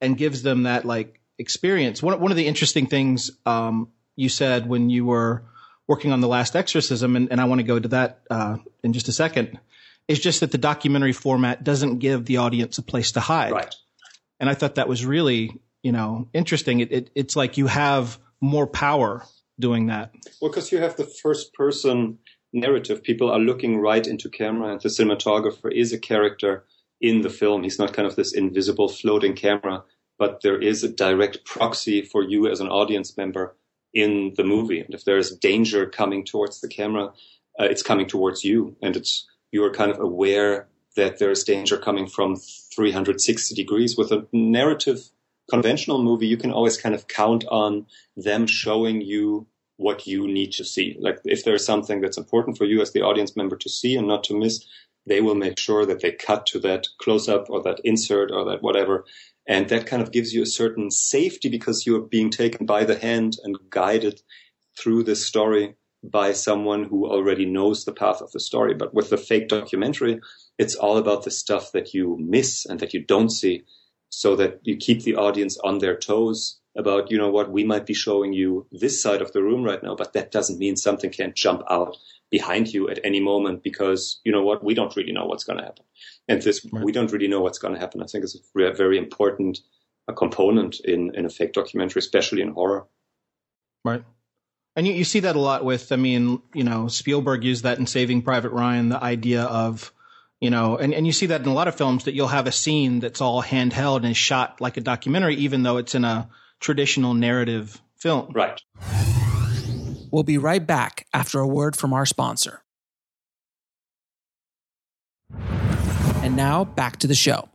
and gives them that like experience. One one of the interesting things um, you said when you were working on the last exorcism, and, and I want to go to that uh, in just a second, is just that the documentary format doesn't give the audience a place to hide. Right. And I thought that was really you know interesting. It, it it's like you have more power doing that. Well, because you have the first person narrative. People are looking right into camera, and the cinematographer is a character in the film. He's not kind of this invisible floating camera, but there is a direct proxy for you as an audience member in the movie. And if there is danger coming towards the camera, uh, it's coming towards you, and it's you are kind of aware that there is danger coming from 360 degrees. With a narrative conventional movie, you can always kind of count on them showing you what you need to see. Like if there's something that's important for you as the audience member to see and not to miss, they will make sure that they cut to that close up or that insert or that whatever. And that kind of gives you a certain safety because you're being taken by the hand and guided through the story by someone who already knows the path of the story. But with the fake documentary, it's all about the stuff that you miss and that you don't see so that you keep the audience on their toes about, you know what, we might be showing you this side of the room right now, but that doesn't mean something can't jump out behind you at any moment because you know what we don't really know what's going to happen and this right. we don't really know what's going to happen i think is a very important a component in in a fake documentary especially in horror right and you, you see that a lot with i mean you know spielberg used that in saving private ryan the idea of you know, and, and you see that in a lot of films that you'll have a scene that's all handheld and shot like a documentary, even though it's in a traditional narrative film. Right. We'll be right back after a word from our sponsor. And now back to the show.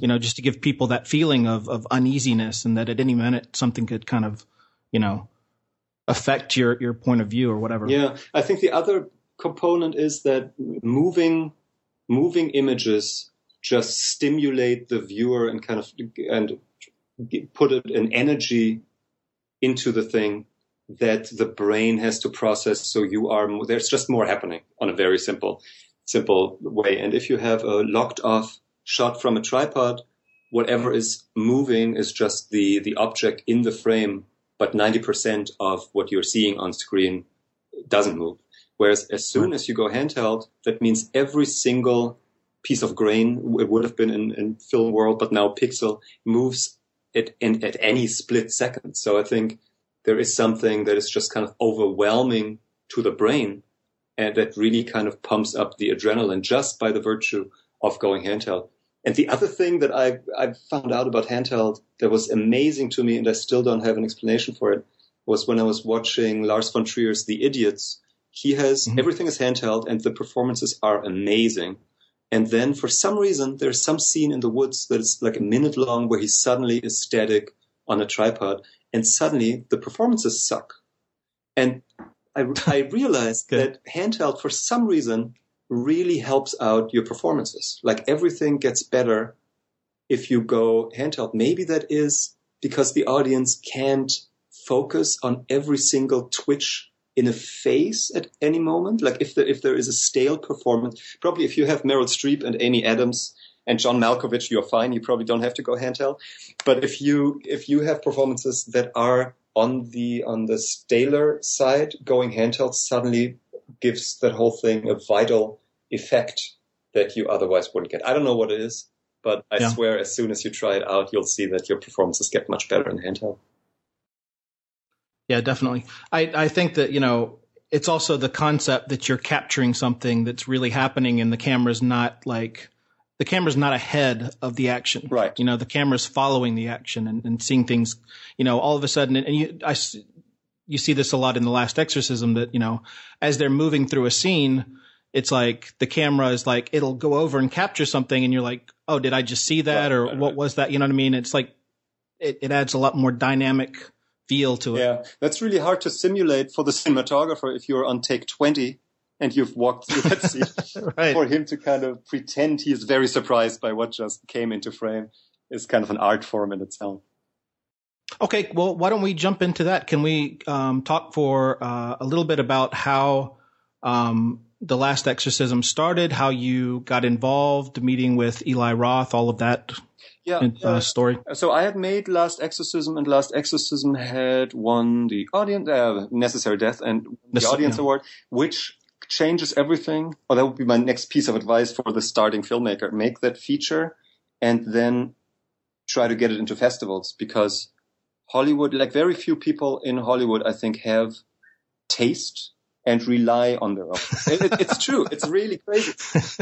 You know, just to give people that feeling of, of uneasiness and that at any minute something could kind of, you know, affect your, your point of view or whatever. Yeah. I think the other component is that moving, moving images just stimulate the viewer and kind of, and put an energy into the thing that the brain has to process. So you are, there's just more happening on a very simple, simple way. And if you have a locked off shot from a tripod, whatever is moving is just the, the object in the frame, but 90% of what you're seeing on screen doesn't move. Whereas as soon as you go handheld, that means every single piece of grain, it would have been in, in film world, but now pixel moves at, in, at any split second. So I think there is something that is just kind of overwhelming to the brain and that really kind of pumps up the adrenaline just by the virtue of going handheld. And the other thing that I I found out about handheld that was amazing to me, and I still don't have an explanation for it, was when I was watching Lars von Trier's The Idiots. He has mm-hmm. everything is handheld, and the performances are amazing. And then for some reason, there's some scene in the woods that is like a minute long where he suddenly is static on a tripod, and suddenly the performances suck. And I, I realized that handheld, for some reason, really helps out your performances. Like everything gets better if you go handheld. Maybe that is because the audience can't focus on every single twitch in a face at any moment. Like if there, if there is a stale performance, probably if you have Meryl Streep and Amy Adams and John Malkovich, you're fine. You probably don't have to go handheld. But if you if you have performances that are on the on the staler side, going handheld suddenly gives that whole thing a vital effect that you otherwise wouldn't get. I don't know what it is, but I yeah. swear as soon as you try it out, you'll see that your performances get much better in handheld. Yeah, definitely. I, I think that, you know, it's also the concept that you're capturing something that's really happening and the camera's not like the camera's not ahead of the action. Right. You know, the camera's following the action and, and seeing things, you know, all of a sudden, and you, I, you see this a lot in the last exorcism that, you know, as they're moving through a scene, it's like the camera is like, it'll go over and capture something and you're like, oh, did I just see that? Right, or right, what right. was that? You know what I mean? It's like, it, it adds a lot more dynamic feel to it. Yeah. That's really hard to simulate for the cinematographer if you're on take 20 and you've walked through that scene right. for him to kind of pretend he is very surprised by what just came into frame is kind of an art form in itself. Okay, well, why don't we jump into that? Can we um, talk for uh, a little bit about how um, the last exorcism started, how you got involved, meeting with Eli Roth, all of that yeah, uh, story? So I had made Last Exorcism, and Last Exorcism had won the audience uh, Necessary Death and the Audience yeah. Award, which changes everything, or that would be my next piece of advice for the starting filmmaker. Make that feature and then try to get it into festivals because Hollywood, like very few people in Hollywood, I think have taste and rely on their own. it, it, it's true. It's really crazy.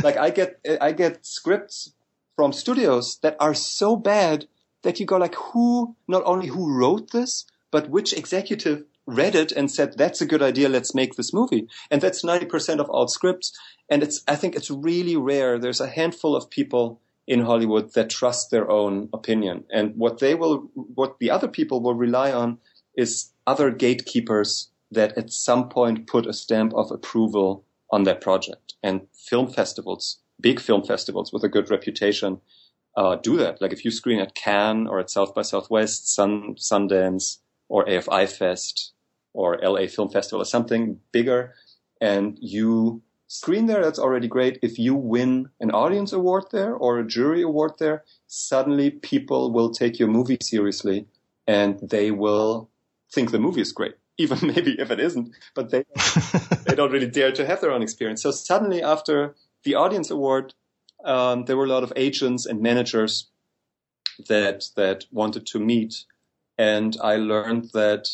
Like I get, I get scripts from studios that are so bad that you go like, who, not only who wrote this, but which executive read it and said, that's a good idea. Let's make this movie. And that's 90% of all scripts. And it's, I think it's really rare. There's a handful of people in Hollywood that trust their own opinion. And what they will, what the other people will rely on is other gatekeepers that at some point put a stamp of approval on that project. And film festivals, big film festivals with a good reputation, uh, do that. Like if you screen at Cannes or at South by Southwest, Sun, Sundance, or AFI Fest or LA Film Festival or something bigger and you screen there, that's already great. If you win an audience award there or a jury award there, suddenly people will take your movie seriously and they will think the movie is great. Even maybe if it isn't, but they, they don't really dare to have their own experience. So suddenly after the audience award, um, there were a lot of agents and managers that, that wanted to meet and I learned that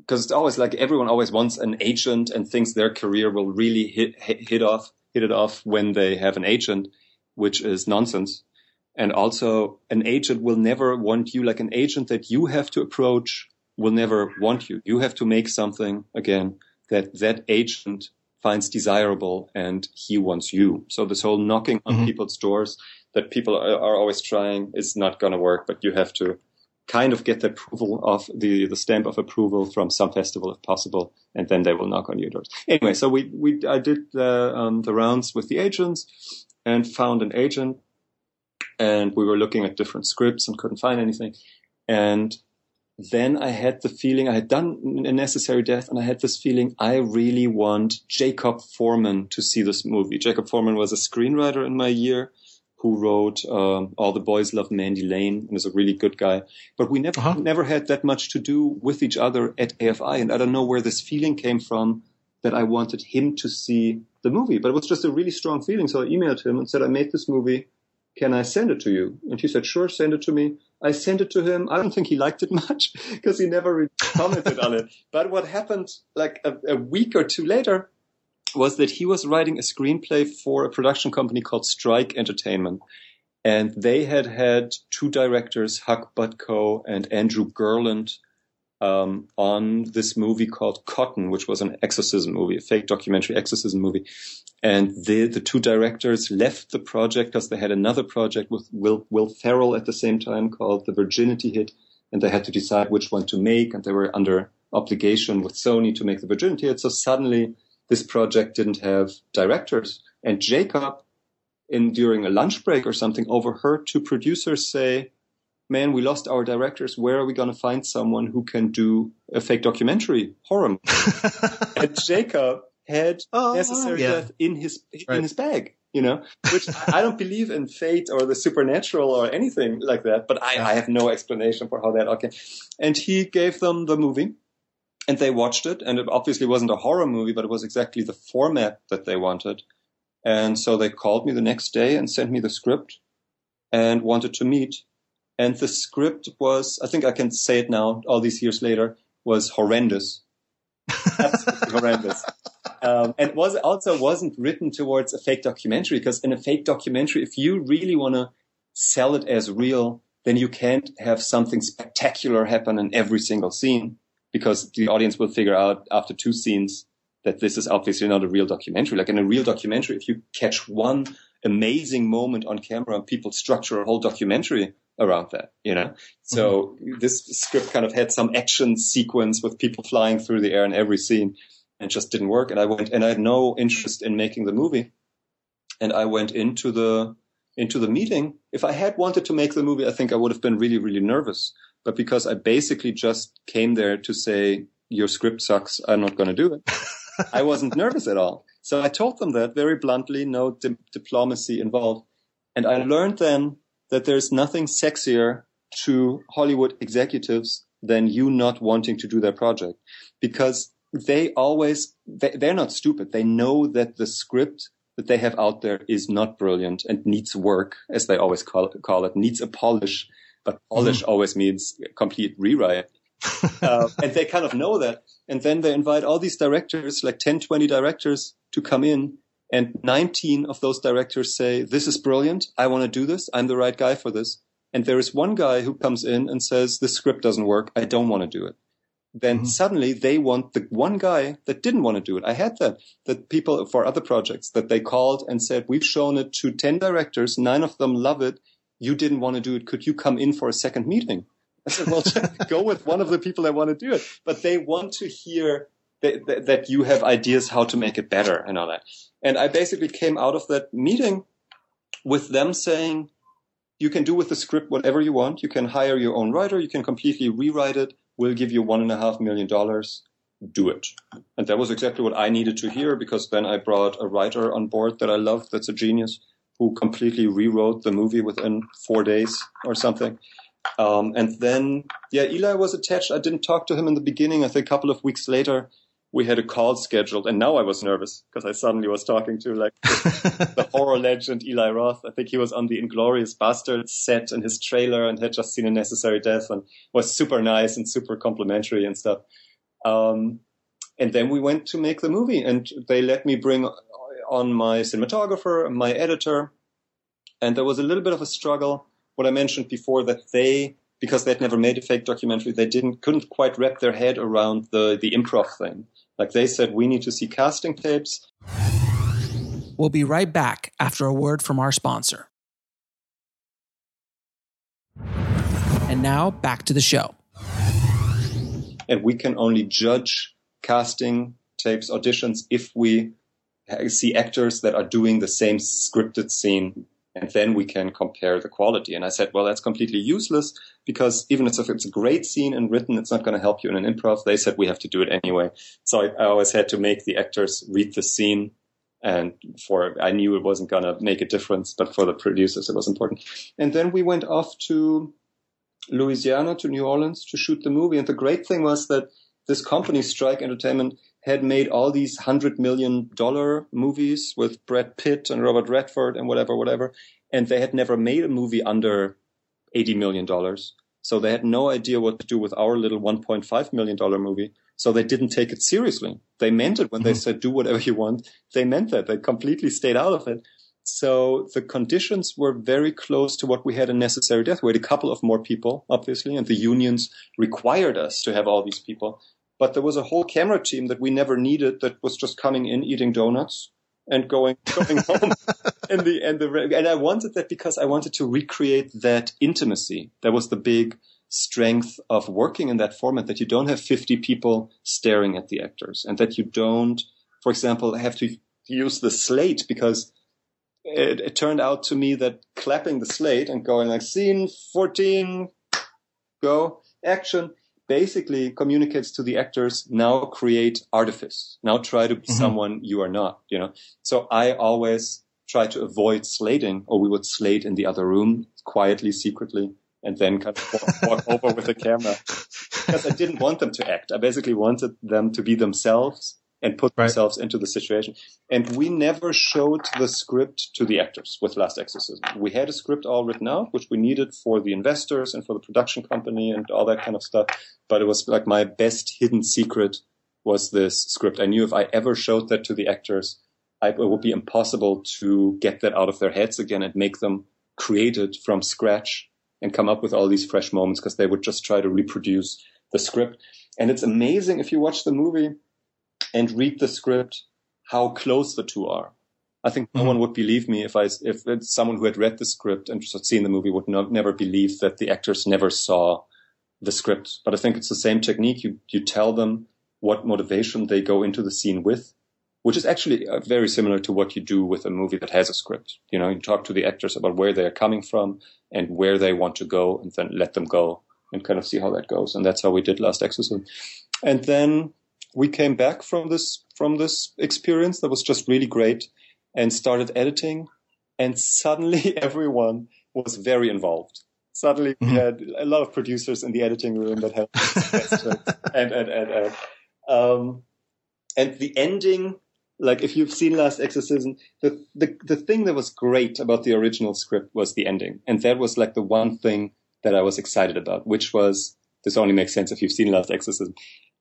because it's always like everyone always wants an agent and thinks their career will really hit, hit, hit off hit it off when they have an agent, which is nonsense. And also an agent will never want you like an agent that you have to approach will never want you. You have to make something again that that agent finds desirable and he wants you. So this whole knocking on mm-hmm. people's doors that people are, are always trying is not going to work, but you have to kind of get the approval of the, the stamp of approval from some festival if possible, and then they will knock on your doors. Anyway, so we, we, I did the, um, the rounds with the agents and found an agent and we were looking at different scripts and couldn't find anything. And then I had the feeling I had done a necessary death and I had this feeling I really want Jacob Forman to see this movie. Jacob Forman was a screenwriter in my year who wrote um, All the Boys Love Mandy Lane and is a really good guy. But we never uh-huh. never had that much to do with each other at AFI, and I don't know where this feeling came from that I wanted him to see the movie. But it was just a really strong feeling, so I emailed him and said, "I made this movie. Can I send it to you?" And he said, "Sure, send it to me." I sent it to him. I don't think he liked it much because he never really commented on it. But what happened like a, a week or two later was that he was writing a screenplay for a production company called Strike Entertainment. And they had had two directors, Huck Botko and Andrew Gurland, um, on this movie called Cotton, which was an exorcism movie, a fake documentary exorcism movie. And the, the two directors left the project because they had another project with Will, Will Ferrell at the same time called The Virginity Hit. And they had to decide which one to make. And they were under obligation with Sony to make The Virginity Hit. So suddenly this project didn't have directors. And Jacob, in during a lunch break or something, overheard two producers say, man, we lost our directors. Where are we going to find someone who can do a fake documentary horror? and Jacob had oh, necessary yeah. death in his right. in his bag, you know, which I don't believe in fate or the supernatural or anything like that, but I, I have no explanation for how that okay. And he gave them the movie and they watched it and it obviously wasn't a horror movie, but it was exactly the format that they wanted. And so they called me the next day and sent me the script and wanted to meet. And the script was, I think I can say it now, all these years later, was horrendous. Absolutely horrendous. Um, and was also wasn't written towards a fake documentary because in a fake documentary, if you really want to sell it as real, then you can't have something spectacular happen in every single scene because the audience will figure out after two scenes that this is obviously not a real documentary. Like in a real documentary, if you catch one amazing moment on camera, people structure a whole documentary around that, you know? So mm-hmm. this script kind of had some action sequence with people flying through the air in every scene and just didn't work. And I went, and I had no interest in making the movie. And I went into the, into the meeting. If I had wanted to make the movie, I think I would have been really, really nervous but because I basically just came there to say, your script sucks, I'm not going to do it. I wasn't nervous at all. So I told them that very bluntly, no di- diplomacy involved. And I learned then that there's nothing sexier to Hollywood executives than you not wanting to do their project because they always, they, they're not stupid. They know that the script that they have out there is not brilliant and needs work, as they always call it, call it needs a polish but polish mm-hmm. always means complete rewrite. uh, and they kind of know that. And then they invite all these directors, like 10, 20 directors to come in. And 19 of those directors say, this is brilliant. I want to do this. I'm the right guy for this. And there is one guy who comes in and says, the script doesn't work. I don't want to do it. Then mm-hmm. suddenly they want the one guy that didn't want to do it. I had that, that people for other projects that they called and said, we've shown it to 10 directors. Nine of them love it you didn't want to do it. Could you come in for a second meeting? I said, well, go with one of the people that want to do it. But they want to hear that, that, you have ideas how to make it better and all that. And I basically came out of that meeting with them saying, you can do with the script whatever you want. You can hire your own writer. You can completely rewrite it. We'll give you one and a half million dollars. Do it. And that was exactly what I needed to hear because then I brought a writer on board that I love. That's a genius who completely rewrote the movie within four days or something. Um, and then, yeah, Eli was attached. I didn't talk to him in the beginning. I think a couple of weeks later, we had a call scheduled, and now I was nervous because I suddenly was talking to like the, the horror legend Eli Roth. I think he was on the Inglourious Basterds set in his trailer and had just seen a necessary death and was super nice and super complimentary and stuff. Um, and then we went to make the movie, and they let me bring on my cinematographer, my editor, and there was a little bit of a struggle. What I mentioned before that they, because they'd never made a fake documentary, they didn't couldn't quite wrap their head around the the improv thing. Like they said, we need to see casting tapes. We'll be right back after a word from our sponsor. And now back to the show. And we can only judge casting tapes, auditions, if we see actors that are doing the same scripted scene and then we can compare the quality. And I said, well, that's completely useless because even if it's a great scene and written, it's not going to help you in an improv. They said we have to do it anyway. So I, I always had to make the actors read the scene. And for, I knew it wasn't going to make a difference, but for the producers, it was important. And then we went off to Louisiana, to New Orleans to shoot the movie. And the great thing was that this company, Strike Entertainment, had made all these hundred million dollar movies with Brad Pitt and Robert Redford and whatever, whatever. And they had never made a movie under $80 million. So they had no idea what to do with our little $1.5 million movie. So they didn't take it seriously. They meant it when mm-hmm. they said, do whatever you want. They meant that. They completely stayed out of it. So the conditions were very close to what we had in Necessary Death. We had a couple of more people, obviously, and the unions required us to have all these people. But there was a whole camera team that we never needed that was just coming in, eating donuts and going going home. and the and I wanted that because I wanted to recreate that intimacy. That was the big strength of working in that format that you don't have 50 people staring at the actors and that you don't, for example, have to use the slate because it, it turned out to me that clapping the slate and going like scene 14, go action basically communicates to the actors now create artifice. Now try to be mm-hmm. someone you are not you know? So i always try to avoid slating or we would slate in the other room quietly secretly and then kind of walk, walk over with the camera. Because i didn't want them to act. I basically wanted them to be themselves and put right. themselves into the situation. And we never showed the script to the actors with Last Exorcism. We had a script all written out, which we needed for the investors and for the production company and all that kind of stuff. But it was like my best hidden secret was this script. I knew if I ever showed that to the actors, I, it would be impossible to get that out of their heads again and make them create it from scratch and come up with all these fresh moments because they would just try to reproduce the script. And it's amazing if you watch the movie and read the script how close the two are. I think no mm-hmm. one would believe me if I if someone who had read the script and just seen the movie would not, never believe that the actors never saw the script. But I think it's the same technique. You you tell them what motivation they go into the scene with, which is actually uh, very similar to what you do with a movie that has a script. You know, you talk to the actors about where they are coming from and where they want to go, and then let them go and kind of see how that goes. And that's how we did Last Exorcism. And then we came back from this from this experience that was just really great and started editing and suddenly everyone was very involved suddenly we mm-hmm. had a lot of producers in the editing room that had and and and and, um, and the ending like if you've seen last exorcism the, the the thing that was great about the original script was the ending and that was like the one thing that i was excited about which was this only makes sense if you've seen last exorcism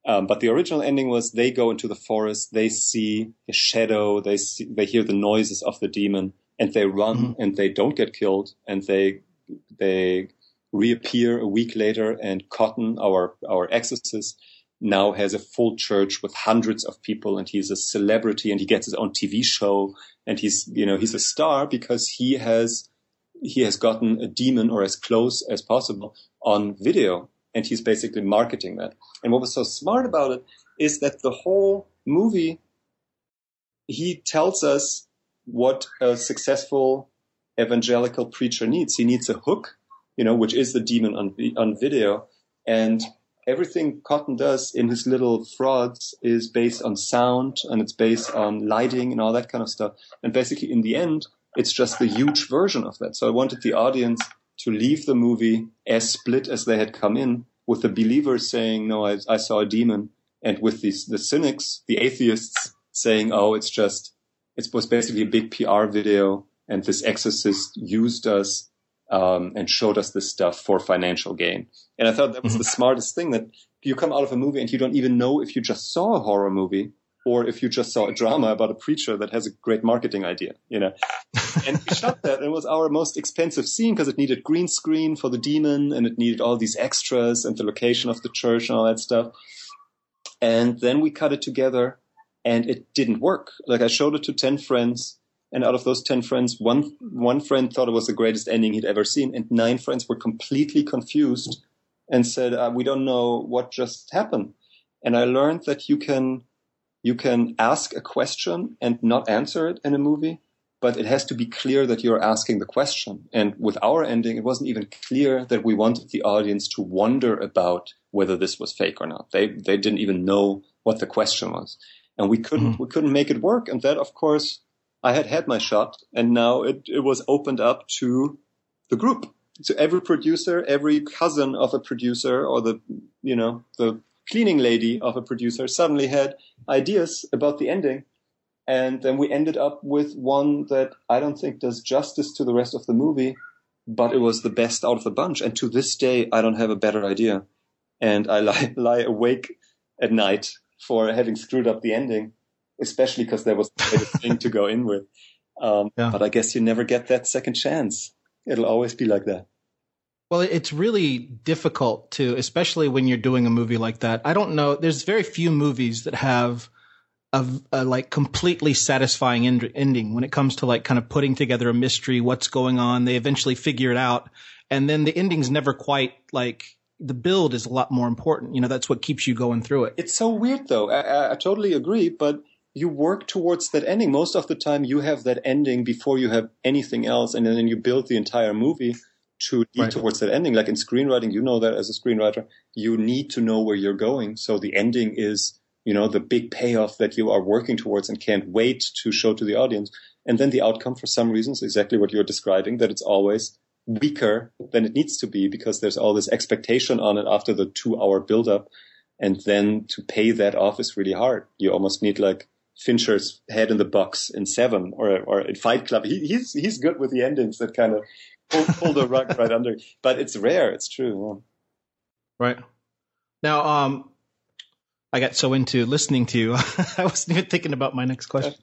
um, but the original ending was they go into the forest, they see a shadow, they see, they hear the noises of the demon, and they run mm-hmm. and they don't get killed, and they they reappear a week later, and Cotton, our our exorcist, now has a full church with hundreds of people, and he's a celebrity, and he gets his own TV show, and he's you know he's a star because he has he has gotten a demon or as close as possible on video and he's basically marketing that. And what was so smart about it is that the whole movie, he tells us what a successful evangelical preacher needs. He needs a hook, you know, which is the demon on, on video. And everything Cotton does in his little frauds is based on sound and it's based on lighting and all that kind of stuff. And basically in the end, it's just the huge version of that. So I wanted the audience to leave the movie as split as they had come in, with the believers saying, "No, I, I saw a demon," and with these the cynics, the atheists saying, "Oh, it's just it was basically a big PR video, and this exorcist used us um, and showed us this stuff for financial gain." And I thought that was the mm-hmm. smartest thing that you come out of a movie and you don't even know if you just saw a horror movie or if you just saw a drama about a preacher that has a great marketing idea, you know. and we shot that. And it was our most expensive scene because it needed green screen for the demon and it needed all these extras and the location of the church and all that stuff. And then we cut it together and it didn't work. Like I showed it to 10 friends and out of those 10 friends, one, one friend thought it was the greatest ending he'd ever seen and nine friends were completely confused and said, uh, we don't know what just happened. And I learned that you can, you can ask a question and not answer it in a movie, but it has to be clear that you're asking the question. And with our ending, it wasn't even clear that we wanted the audience to wonder about whether this was fake or not. They, they didn't even know what the question was. And we couldn't, mm-hmm. we couldn't make it work. And that, of course, I had had my shot and now it, it was opened up to the group. So every producer, every cousin of a producer or the, you know, the cleaning lady of a producer suddenly had ideas about the ending. And then we ended up with one that I don't think does justice to the rest of the movie, but it was the best out of the bunch. And to this day, I don't have a better idea. And I lie, lie awake at night for having screwed up the ending, especially because there was a thing to go in with. Um, yeah. But I guess you never get that second chance. It'll always be like that. Well, it's really difficult to, especially when you're doing a movie like that. I don't know. There's very few movies that have a, a like completely satisfying end, ending when it comes to like kind of putting together a mystery, what's going on. They eventually figure it out, and then the ending's never quite like the build is a lot more important. You know, that's what keeps you going through it. It's so weird though. I, I, I totally agree, but you work towards that ending. Most of the time, you have that ending before you have anything else, and then you build the entire movie to lead right. towards that ending. Like in screenwriting, you know that as a screenwriter, you need to know where you're going. So the ending is, you know, the big payoff that you are working towards and can't wait to show to the audience. And then the outcome, for some reasons, exactly what you're describing, that it's always weaker than it needs to be because there's all this expectation on it after the two hour buildup. And then to pay that off is really hard. You almost need like Fincher's head in the box in Seven or or in Fight Club. He, he's he's good with the endings that kind of pull, pull the rug right under. But it's rare. It's true. Yeah. Right. Now, um, I got so into listening to you, I wasn't even thinking about my next question.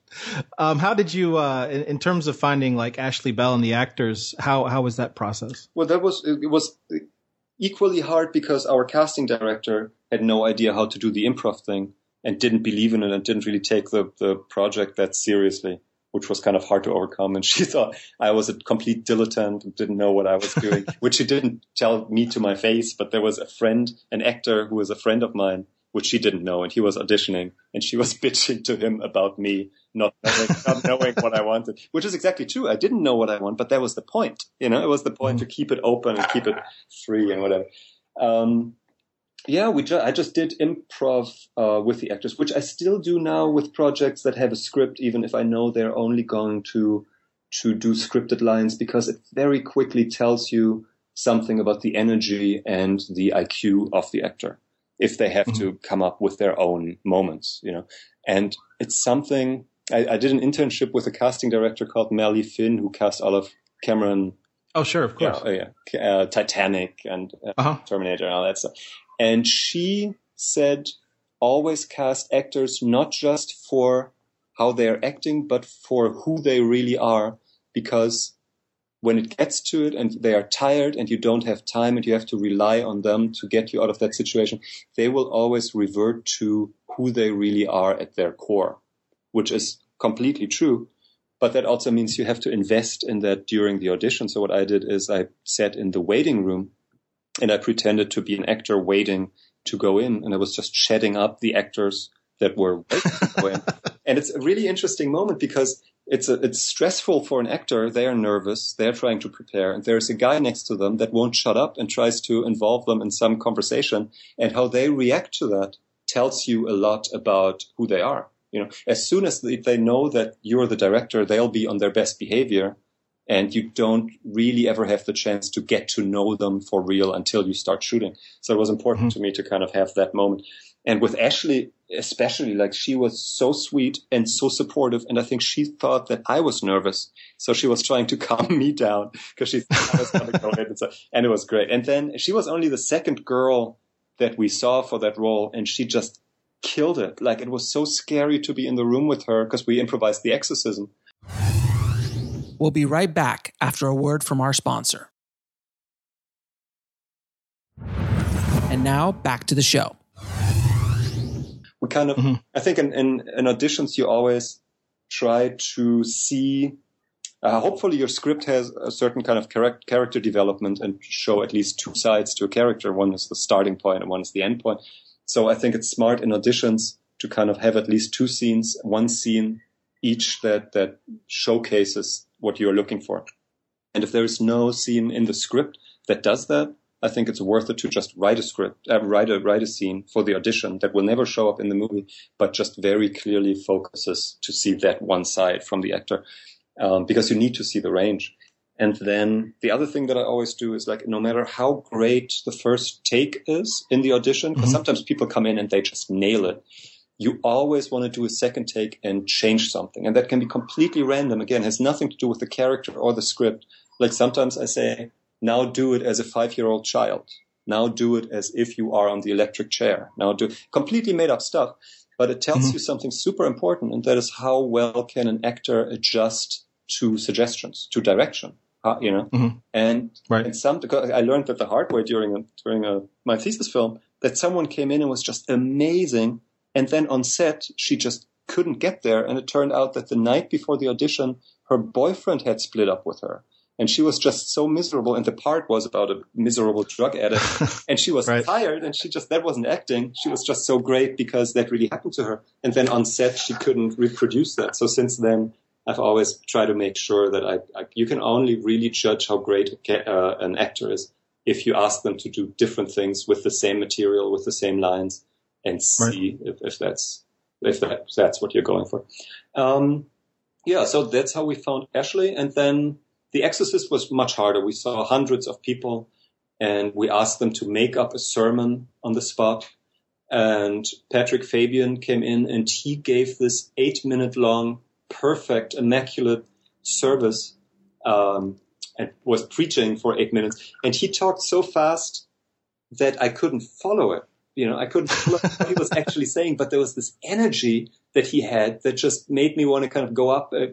Um, how did you, uh, in, in, terms of finding like Ashley Bell and the actors, how how was that process? Well, that was it was equally hard because our casting director had no idea how to do the improv thing and didn't believe in it and didn't really take the the project that seriously which was kind of hard to overcome. And she thought I was a complete dilettante and didn't know what I was doing, which she didn't tell me to my face. But there was a friend, an actor who was a friend of mine, which she didn't know. And he was auditioning and she was bitching to him about me not knowing, not knowing what I wanted, which is exactly true. I didn't know what I want, but that was the point. You know, it was the point to keep it open and keep it free and whatever. Um, yeah, we ju- I just did improv uh, with the actors, which I still do now with projects that have a script, even if I know they're only going to to do scripted lines, because it very quickly tells you something about the energy and the IQ of the actor if they have mm-hmm. to come up with their own moments, you know. And it's something I, I, did an internship with a casting director called Mali Finn, who cast all of Cameron. Oh, sure, of course. Yeah, yeah. Uh, Titanic and uh, uh-huh. Terminator and all that stuff. And she said, always cast actors not just for how they're acting, but for who they really are. Because when it gets to it and they are tired and you don't have time and you have to rely on them to get you out of that situation, they will always revert to who they really are at their core, which is completely true. But that also means you have to invest in that during the audition. So what I did is I sat in the waiting room and I pretended to be an actor waiting to go in, and I was just shedding up the actors that were waiting to go in. And it's a really interesting moment because it's a, it's stressful for an actor. They are nervous. They're trying to prepare, and there's a guy next to them that won't shut up and tries to involve them in some conversation. And how they react to that tells you a lot about who they are. You know, as soon as they know that you're the director, they'll be on their best behavior and you don't really ever have the chance to get to know them for real until you start shooting. So it was important mm-hmm. to me to kind of have that moment. And with Ashley, especially, like she was so sweet and so supportive. And I think she thought that I was nervous. So she was trying to calm me down because she thought I was going to go ahead and so, and it was great. And then she was only the second girl that we saw for that role. And she just killed it. Like it was so scary to be in the room with her because we improvised the exorcism. We'll be right back after a word from our sponsor. And now back to the show. We kind of, mm-hmm. I think in, in, in, auditions, you always try to see, uh, hopefully your script has a certain kind of char- character development and show at least two sides to a character. One is the starting point and one is the end point. So I think it's smart in auditions to kind of have at least two scenes, one scene each that, that showcases what you're looking for. And if there is no scene in the script that does that, I think it's worth it to just write a script, uh, write a write a scene for the audition that will never show up in the movie, but just very clearly focuses to see that one side from the actor, um, because you need to see the range. And then the other thing that I always do is like, no matter how great the first take is in the audition, because mm-hmm. sometimes people come in and they just nail it. You always want to do a second take and change something. And that can be completely random. Again, has nothing to do with the character or the script. Like sometimes I say, now do it as a five year old child. Now do it as if you are on the electric chair. Now do completely made up stuff, but it tells mm-hmm. you something super important. And that is how well can an actor adjust to suggestions, to direction you know. Mm-hmm. And right. and some because I learned that the hard way during a, during a, my thesis film that someone came in and was just amazing, and then on set she just couldn't get there, and it turned out that the night before the audition, her boyfriend had split up with her. And she was just so miserable, and the part was about a miserable drug addict, and she was right. tired, and she just that wasn't acting. She was just so great because that really happened to her. And then on set, she couldn't reproduce that. So since then, I've always tried to make sure that I, I you can only really judge how great uh, an actor is if you ask them to do different things with the same material, with the same lines, and see right. if, if, that's if that, that's what you're going for. Um, yeah, so that's how we found Ashley, and then The Exorcist was much harder. We saw hundreds of people, and we asked them to make up a sermon on the spot. And Patrick Fabian came in, and he gave this eight-minute long perfect, immaculate service um, and was preaching for eight minutes. And he talked so fast that I couldn't follow it. You know, I couldn't follow what he was actually saying, but there was this energy that he had that just made me want to kind of go up, uh,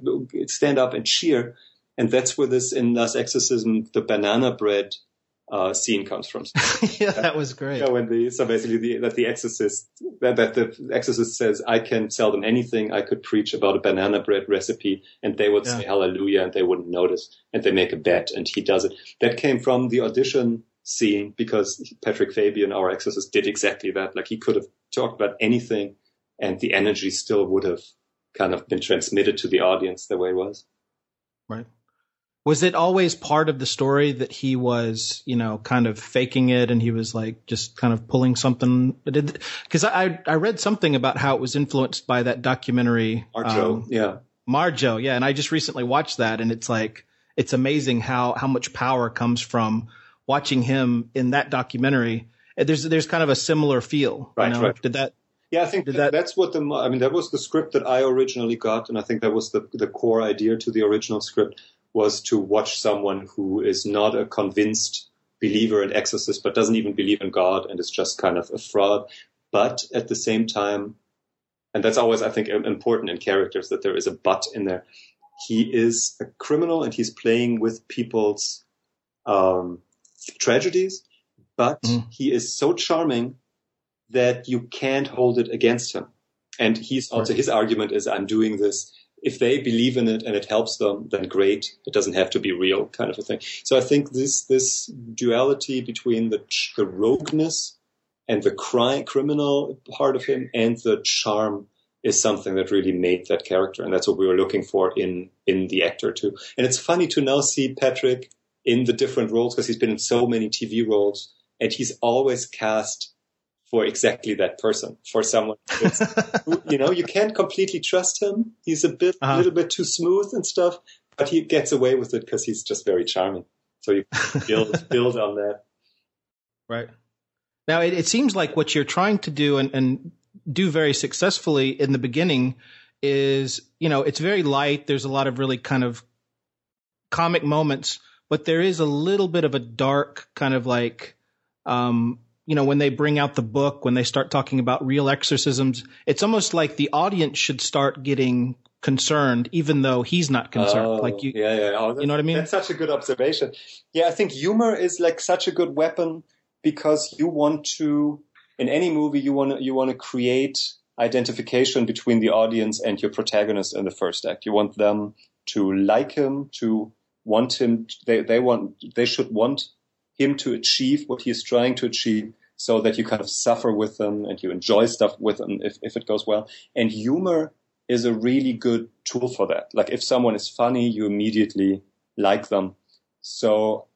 stand up and cheer. And that's where this in Last Exorcism, the banana bread uh, scene comes from. yeah, that was great. Yeah, when the, so basically the, that the exorcist, that, that the exorcist says, I can tell them anything. I could preach about a banana bread recipe and they would yeah. say hallelujah and they wouldn't notice and they make a bet and he does it. That came from the audition scene because Patrick Fabian, our exorcist, did exactly that. Like he could have talked about anything and the energy still would have kind of been transmitted to the audience the way it was. Right was it always part of the story that he was, you know, kind of faking it and he was like just kind of pulling something? Because I I read something about how it was influenced by that documentary. Marjoe, um, yeah. Marjoe, yeah. And I just recently watched that and it's like, it's amazing how, how much power comes from watching him in that documentary. There's, there's kind of a similar feel. Right, you know? right. Did that, yeah, I think that, that's what the, I mean, that was the script that I originally got. And I think that was the, the core idea to the original script was to watch someone who is not a convinced believer in exorcist, but doesn't even believe in God and is just kind of a fraud. But at the same time, and that's always, I think, important in characters that there is a but in there. He is a criminal and he's playing with people's um, tragedies, but mm. he is so charming that you can't hold it against him. And he's also, his argument is, I'm doing this if they believe in it and it helps them, then great. It doesn't have to be real, kind of a thing. So I think this this duality between the the rogueness and the crime criminal part of him and the charm is something that really made that character, and that's what we were looking for in in the actor too. And it's funny to now see Patrick in the different roles because he's been in so many TV roles, and he's always cast for exactly that person, for someone who, you know, you can't completely trust him. He's a bit, a uh-huh. little bit too smooth and stuff, but he gets away with it because he's just very charming. So you build, build on that. Right. Now it, it, seems like what you're trying to do and, and do very successfully in the beginning is, you know, it's very light. There's a lot of really kind of comic moments, but there is a little bit of a dark kind of like, um, you know, when they bring out the book, when they start talking about real exorcisms, it's almost like the audience should start getting concerned, even though he's not concerned. Oh, like you, yeah, yeah. Oh, you know what I mean? That's such a good observation. Yeah, I think humor is like such a good weapon because you want to, in any movie, you want to, you want to create identification between the audience and your protagonist in the first act. You want them to like him, to want him, they, they want, they should want him to achieve what he is trying to achieve so that you kind of suffer with them and you enjoy stuff with them if, if it goes well. And humor is a really good tool for that. Like if someone is funny, you immediately like them. So,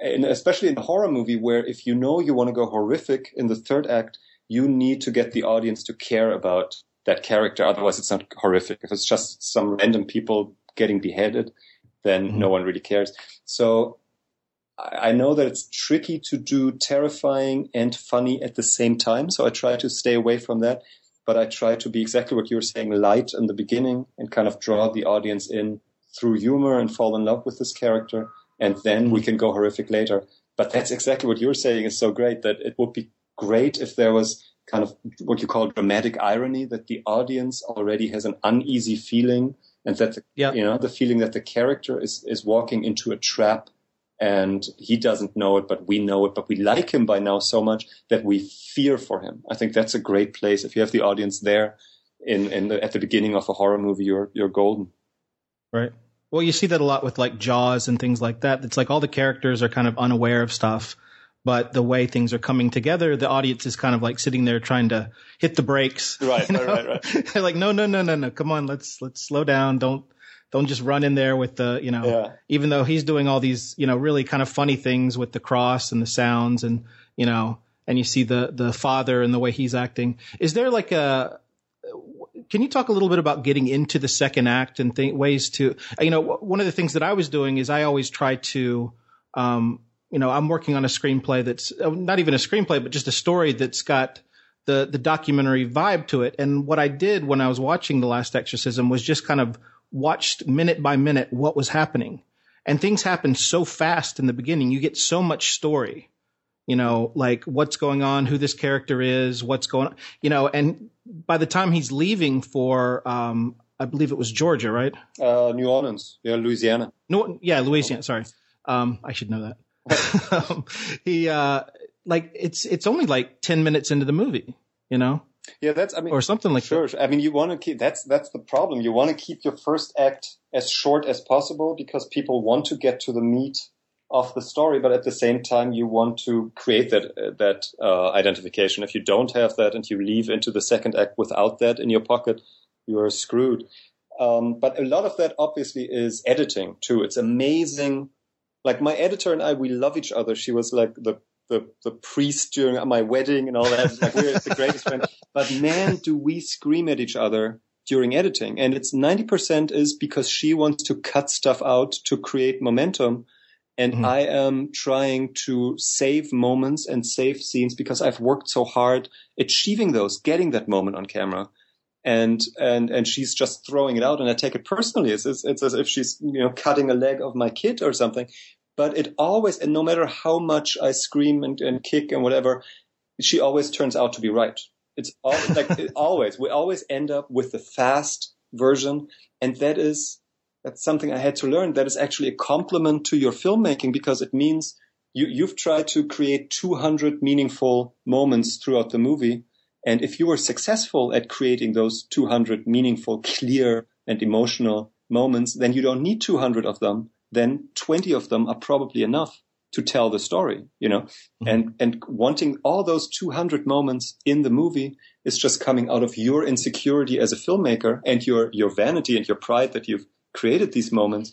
and especially in a horror movie where if you know you want to go horrific in the third act, you need to get the audience to care about that character. Otherwise it's not horrific. If it's just some random people getting beheaded, then mm-hmm. no one really cares. So I know that it's tricky to do terrifying and funny at the same time. So I try to stay away from that. But I try to be exactly what you were saying, light in the beginning and kind of draw the audience in through humor and fall in love with this character. And then we can go horrific later. But that's exactly what you're saying is so great that it would be great if there was kind of what you call dramatic irony that the audience already has an uneasy feeling and that the, yeah. you know the feeling that the character is is walking into a trap and he doesn't know it, but we know it, but we like him by now so much that we fear for him. I think that's a great place. If you have the audience there in, in the, at the beginning of a horror movie, you're, you're golden. Right. Well, you see that a lot with like Jaws and things like that. It's like all the characters are kind of unaware of stuff, but the way things are coming together, the audience is kind of like sitting there trying to hit the brakes. Right, right, right, right. They're like, no, no, no, no, no. Come on, let's let's slow down. Don't don't just run in there with the, you know, yeah. even though he's doing all these, you know, really kind of funny things with the cross and the sounds and, you know, and you see the, the father and the way he's acting. Is there like a, can you talk a little bit about getting into the second act and th- ways to, you know, one of the things that I was doing is I always try to, um, you know, I'm working on a screenplay that's uh, not even a screenplay, but just a story that's got the, the documentary vibe to it. And what I did when I was watching The Last Exorcism was just kind of watched minute by minute what was happening. And things happen so fast in the beginning. You get so much story, you know, like what's going on, who this character is, what's going on, you know, and by the time he's leaving for, um, I believe it was Georgia, right? Uh, New Orleans. Yeah, Louisiana. No, yeah, Louisiana. Sorry. Um, I should know that. um, he, uh, like it's, it's only like 10 minutes into the movie, you know? Yeah, that's I mean, or something like sure. that. I mean, you want to keep that's that's the problem. You want to keep your first act as short as possible because people want to get to the meat of the story, but at the same time, you want to create that uh, that uh, identification. If you don't have that and you leave into the second act without that in your pocket, you are screwed. Um, but a lot of that obviously is editing too. It's amazing. Like my editor and I, we love each other. She was like the the, the priest during my wedding and all that. Like we're the greatest friends. But man, do we scream at each other during editing. And it's 90% is because she wants to cut stuff out to create momentum. And mm-hmm. I am trying to save moments and save scenes because I've worked so hard achieving those, getting that moment on camera. And, and, and she's just throwing it out and I take it personally. It's, it's, it's as if she's, you know, cutting a leg of my kid or something but it always, and no matter how much I scream and, and kick and whatever, she always turns out to be right. It's always, like it, always, we always end up with the fast version. And that is, that's something I had to learn. That is actually a compliment to your filmmaking because it means you, you've tried to create 200 meaningful moments throughout the movie. And if you were successful at creating those 200 meaningful, clear and emotional moments, then you don't need 200 of them then 20 of them are probably enough to tell the story, you know, mm-hmm. and, and wanting all those 200 moments in the movie is just coming out of your insecurity as a filmmaker and your, your vanity and your pride that you've created these moments.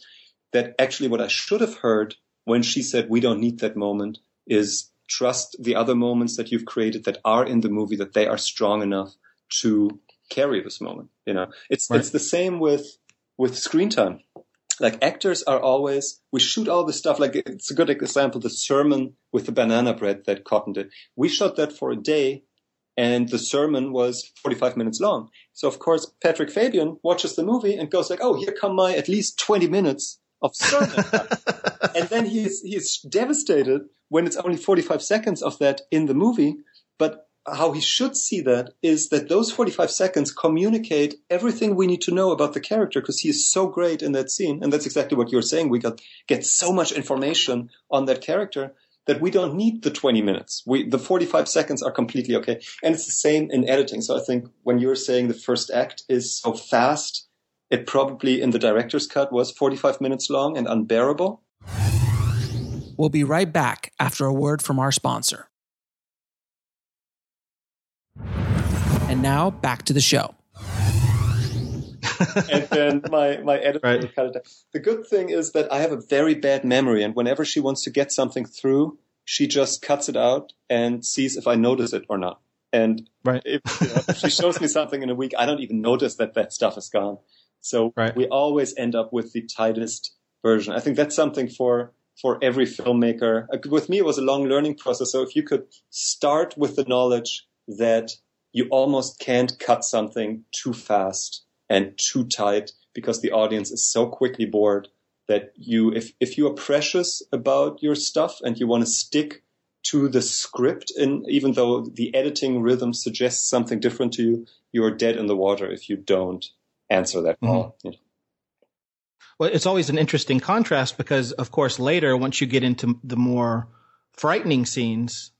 That actually what I should have heard when she said, we don't need that moment is trust the other moments that you've created that are in the movie, that they are strong enough to carry this moment. You know, it's, right. it's the same with, with screen time like actors are always we shoot all this stuff like it's a good example the sermon with the banana bread that cotton did we shot that for a day and the sermon was 45 minutes long so of course patrick fabian watches the movie and goes like oh here come my at least 20 minutes of sermon. and then he's, he's devastated when it's only 45 seconds of that in the movie. But how he should see that is that those 45 seconds communicate everything we need to know about the character because he is so great in that scene. And that's exactly what you're saying. We got, get so much information on that character that we don't need the 20 minutes. We, the 45 seconds are completely okay. And it's the same in editing. So I think when you're saying the first act is so fast, it probably in the director's cut was 45 minutes long and unbearable. We'll be right back after a word from our sponsor. And now back to the show. and then my, my editor right. cut it down. The good thing is that I have a very bad memory, and whenever she wants to get something through, she just cuts it out and sees if I notice it or not. And right. if, you know, if she shows me something in a week, I don't even notice that that stuff is gone. So right. we always end up with the tightest version. I think that's something for for every filmmaker. Uh, with me, it was a long learning process. So if you could start with the knowledge that you almost can't cut something too fast and too tight because the audience is so quickly bored that you, if, if you are precious about your stuff and you want to stick to the script, and even though the editing rhythm suggests something different to you, you are dead in the water if you don't answer that call. Mm-hmm. You know? Well, it's always an interesting contrast because, of course, later, once you get into the more frightening scenes,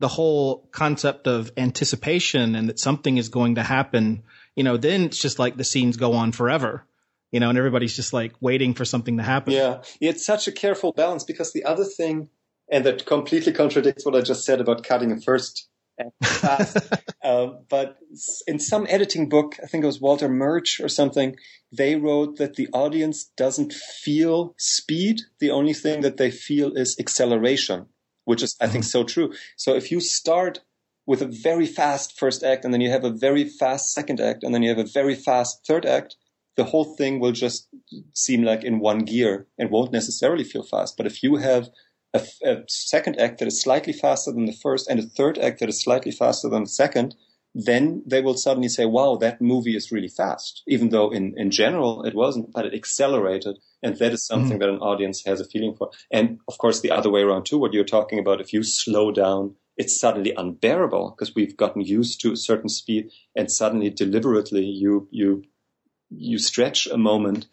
the whole concept of anticipation and that something is going to happen, you know, then it's just like the scenes go on forever, you know, and everybody's just like waiting for something to happen. Yeah. It's such a careful balance because the other thing, and that completely contradicts what I just said about cutting a first um, but in some editing book, I think it was Walter Murch or something, they wrote that the audience doesn't feel speed. The only thing that they feel is acceleration which is, I think, so true. So if you start with a very fast first act and then you have a very fast second act and then you have a very fast third act, the whole thing will just seem like in one gear and won't necessarily feel fast. But if you have a, a, second act that is slightly faster than the first and a third act that is slightly faster than the second, then they will suddenly say, wow, that movie is really fast. Even though in, in general it wasn't, but it accelerated. And that is something mm-hmm. that an audience has a feeling for. And of course, the other way around too, what you're talking about, if you slow down, it's suddenly unbearable because we've gotten used to a certain speed and suddenly deliberately you, you, you stretch a moment,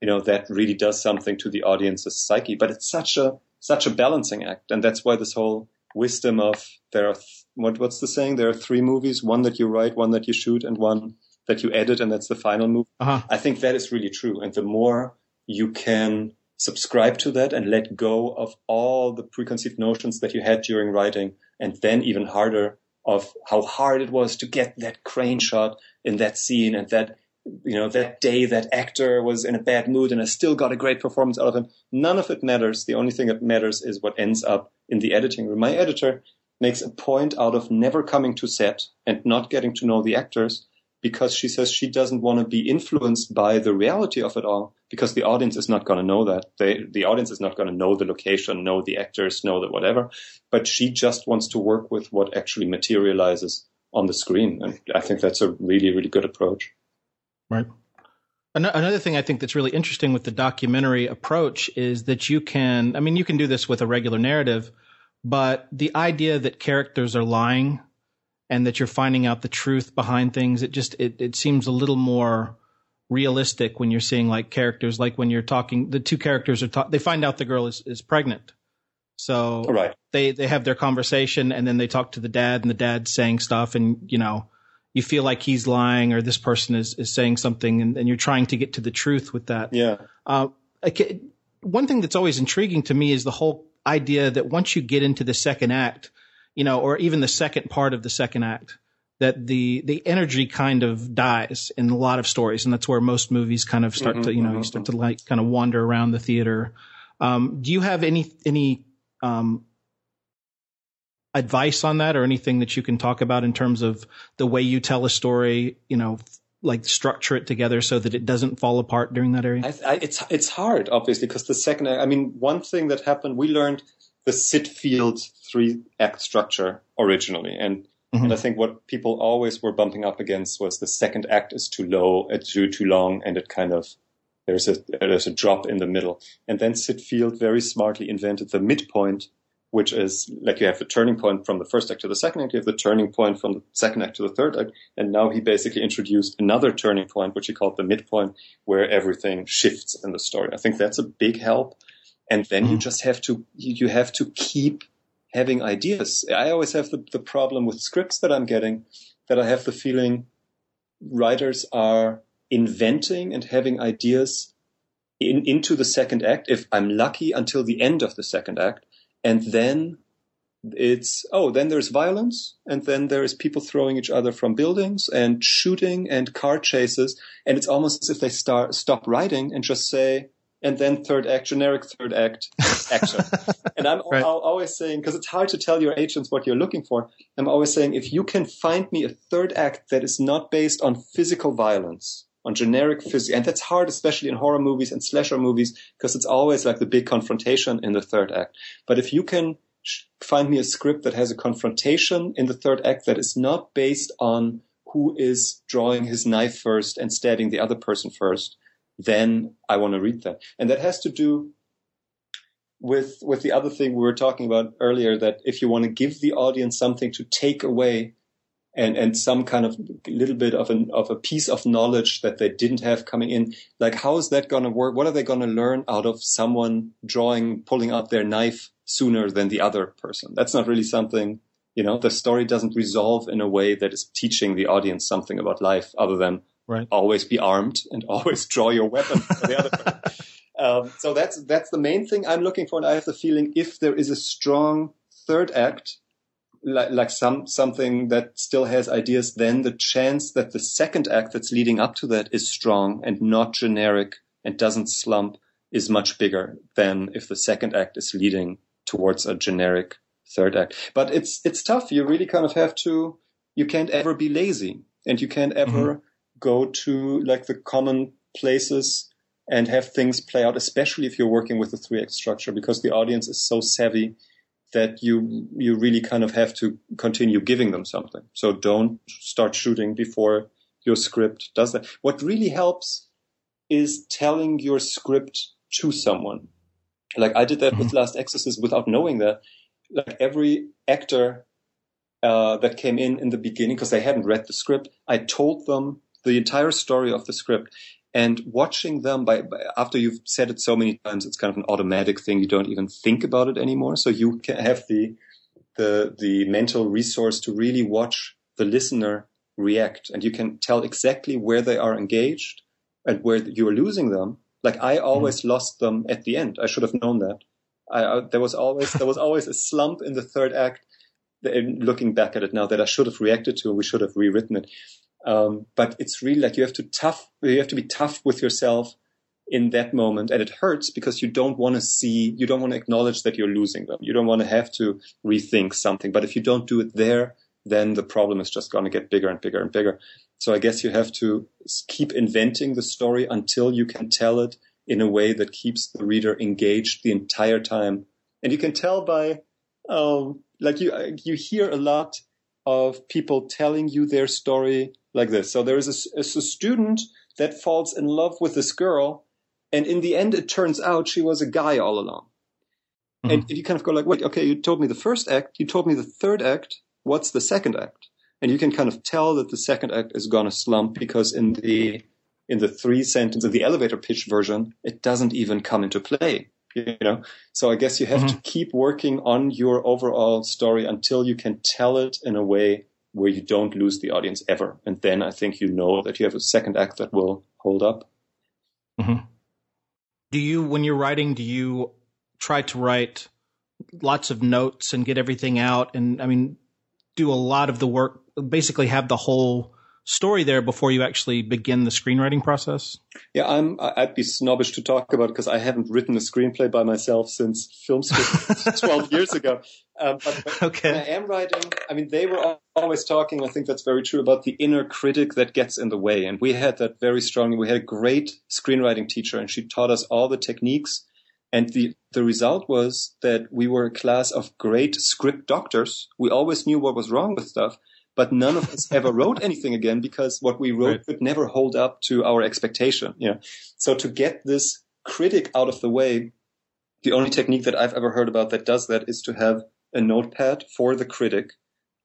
you know, that really does something to the audience's psyche. But it's such a, such a balancing act. And that's why this whole wisdom of there are th- what what's the saying? There are three movies: one that you write, one that you shoot, and one that you edit, and that's the final movie. Uh-huh. I think that is really true. And the more you can subscribe to that and let go of all the preconceived notions that you had during writing, and then even harder of how hard it was to get that crane shot in that scene and that you know, that day that actor was in a bad mood and I still got a great performance out of him. None of it matters. The only thing that matters is what ends up in the editing room. My editor makes a point out of never coming to set and not getting to know the actors because she says she doesn't want to be influenced by the reality of it all because the audience is not going to know that. They, the audience is not going to know the location, know the actors, know the whatever. But she just wants to work with what actually materializes on the screen. And I think that's a really, really good approach. Right. Another thing I think that's really interesting with the documentary approach is that you can, I mean, you can do this with a regular narrative, but the idea that characters are lying and that you're finding out the truth behind things, it just, it, it seems a little more realistic when you're seeing like characters, like when you're talking, the two characters are, ta- they find out the girl is, is pregnant. So right. they, they have their conversation and then they talk to the dad and the dad's saying stuff and, you know, you feel like he's lying or this person is, is saying something and, and you're trying to get to the truth with that. Yeah. Uh, one thing that's always intriguing to me is the whole idea that once you get into the second act, you know, or even the second part of the second act, that the the energy kind of dies in a lot of stories, and that's where most movies kind of start mm-hmm, to, you know, mm-hmm. you start to like kind of wander around the theater. Um, do you have any any um, advice on that or anything that you can talk about in terms of the way you tell a story, you know, like structure it together so that it doesn't fall apart during that area? I, I, it's it's hard, obviously, because the second, I mean, one thing that happened, we learned the Syd Field three act structure originally, and mm-hmm. and I think what people always were bumping up against was the second act is too low, it's too too long, and it kind of there's a there's a drop in the middle. And then Syd Field very smartly invented the midpoint, which is like you have the turning point from the first act to the second act, you have the turning point from the second act to the third act, and now he basically introduced another turning point, which he called the midpoint, where everything shifts in the story. I think that's a big help. And then you mm-hmm. just have to you have to keep having ideas. I always have the, the problem with scripts that I'm getting that I have the feeling writers are inventing and having ideas in, into the second act, if I'm lucky, until the end of the second act. And then it's, oh, then there's violence, and then there's people throwing each other from buildings and shooting and car chases. And it's almost as if they start, stop writing and just say, and then third act, generic third act action. and I'm right. always saying, because it's hard to tell your agents what you're looking for, I'm always saying, if you can find me a third act that is not based on physical violence, on generic physics, and that's hard, especially in horror movies and slasher movies, because it's always like the big confrontation in the third act. But if you can find me a script that has a confrontation in the third act that is not based on who is drawing his knife first and stabbing the other person first, then I want to read that. And that has to do with with the other thing we were talking about earlier that if you want to give the audience something to take away and and some kind of little bit of an of a piece of knowledge that they didn't have coming in. Like how is that going to work? What are they going to learn out of someone drawing pulling out their knife sooner than the other person? That's not really something you know the story doesn't resolve in a way that is teaching the audience something about life other than Right. Always be armed and always draw your weapon for the other um, so that's that's the main thing I'm looking for, and I have the feeling if there is a strong third act, like, like some something that still has ideas, then the chance that the second act that's leading up to that is strong and not generic and doesn't slump is much bigger than if the second act is leading towards a generic third act. But it's it's tough. You really kind of have to. You can't ever be lazy, and you can't ever. Mm-hmm go to like the common places and have things play out, especially if you're working with a three act structure, because the audience is so savvy that you you really kind of have to continue giving them something. So don't start shooting before your script does that. What really helps is telling your script to someone. Like I did that mm-hmm. with Last Exorcist without knowing that. Like every actor uh, that came in in the beginning because they hadn't read the script, I told them the entire story of the script and watching them by, by, after you've said it so many times it's kind of an automatic thing. You don't even think about it anymore. So you can have the the the mental resource to really watch the listener react. And you can tell exactly where they are engaged and where you're losing them. Like i mm-hmm. always mm. lost them at the end. I should have known that. I, I, there was always there was always a slump in the third act looking back at it now that i should have reacted to and we should have rewritten it um, but it's really like you have to tough, you have to be tough with yourself in that moment. And it hurts because you don't want to see, you don't want to acknowledge that you're losing them. You don't want to have to rethink something. But if you don't do it there, then the problem is just going to get bigger and bigger and bigger. So I guess you have to keep inventing the story until you can tell it in a way that keeps the reader engaged the entire time. And you can tell by, um, like you, you hear a lot of people telling you their story like this. So there is a, a, student that falls in love with this girl, and in the end, it turns out she was a guy all along. Mm-hmm. And you kind of go like, wait, okay, you told me the first act, you told me the third act. What's the second act? And you can kind of tell that the second act is gonna slump because in the in the three sentence in the elevator pitch version, it doesn't even come into play. You know, so I guess you have mm-hmm. to keep working on your overall story until you can tell it in a way where you don't lose the audience ever. And then I think you know that you have a second act that will hold up. Mm-hmm. Do you, when you're writing, do you try to write lots of notes and get everything out? And I mean, do a lot of the work, basically have the whole story there before you actually begin the screenwriting process? Yeah, I'm. I'd be snobbish to talk about because I haven't written a screenplay by myself since film school twelve years ago. Um, but, okay. I am writing, I mean, they were always talking. I think that's very true about the inner critic that gets in the way, and we had that very strongly. We had a great screenwriting teacher, and she taught us all the techniques. And the, the result was that we were a class of great script doctors. We always knew what was wrong with stuff, but none of us ever wrote anything again because what we wrote right. could never hold up to our expectation. You know? So to get this critic out of the way, the only technique that I've ever heard about that does that is to have a notepad for the critic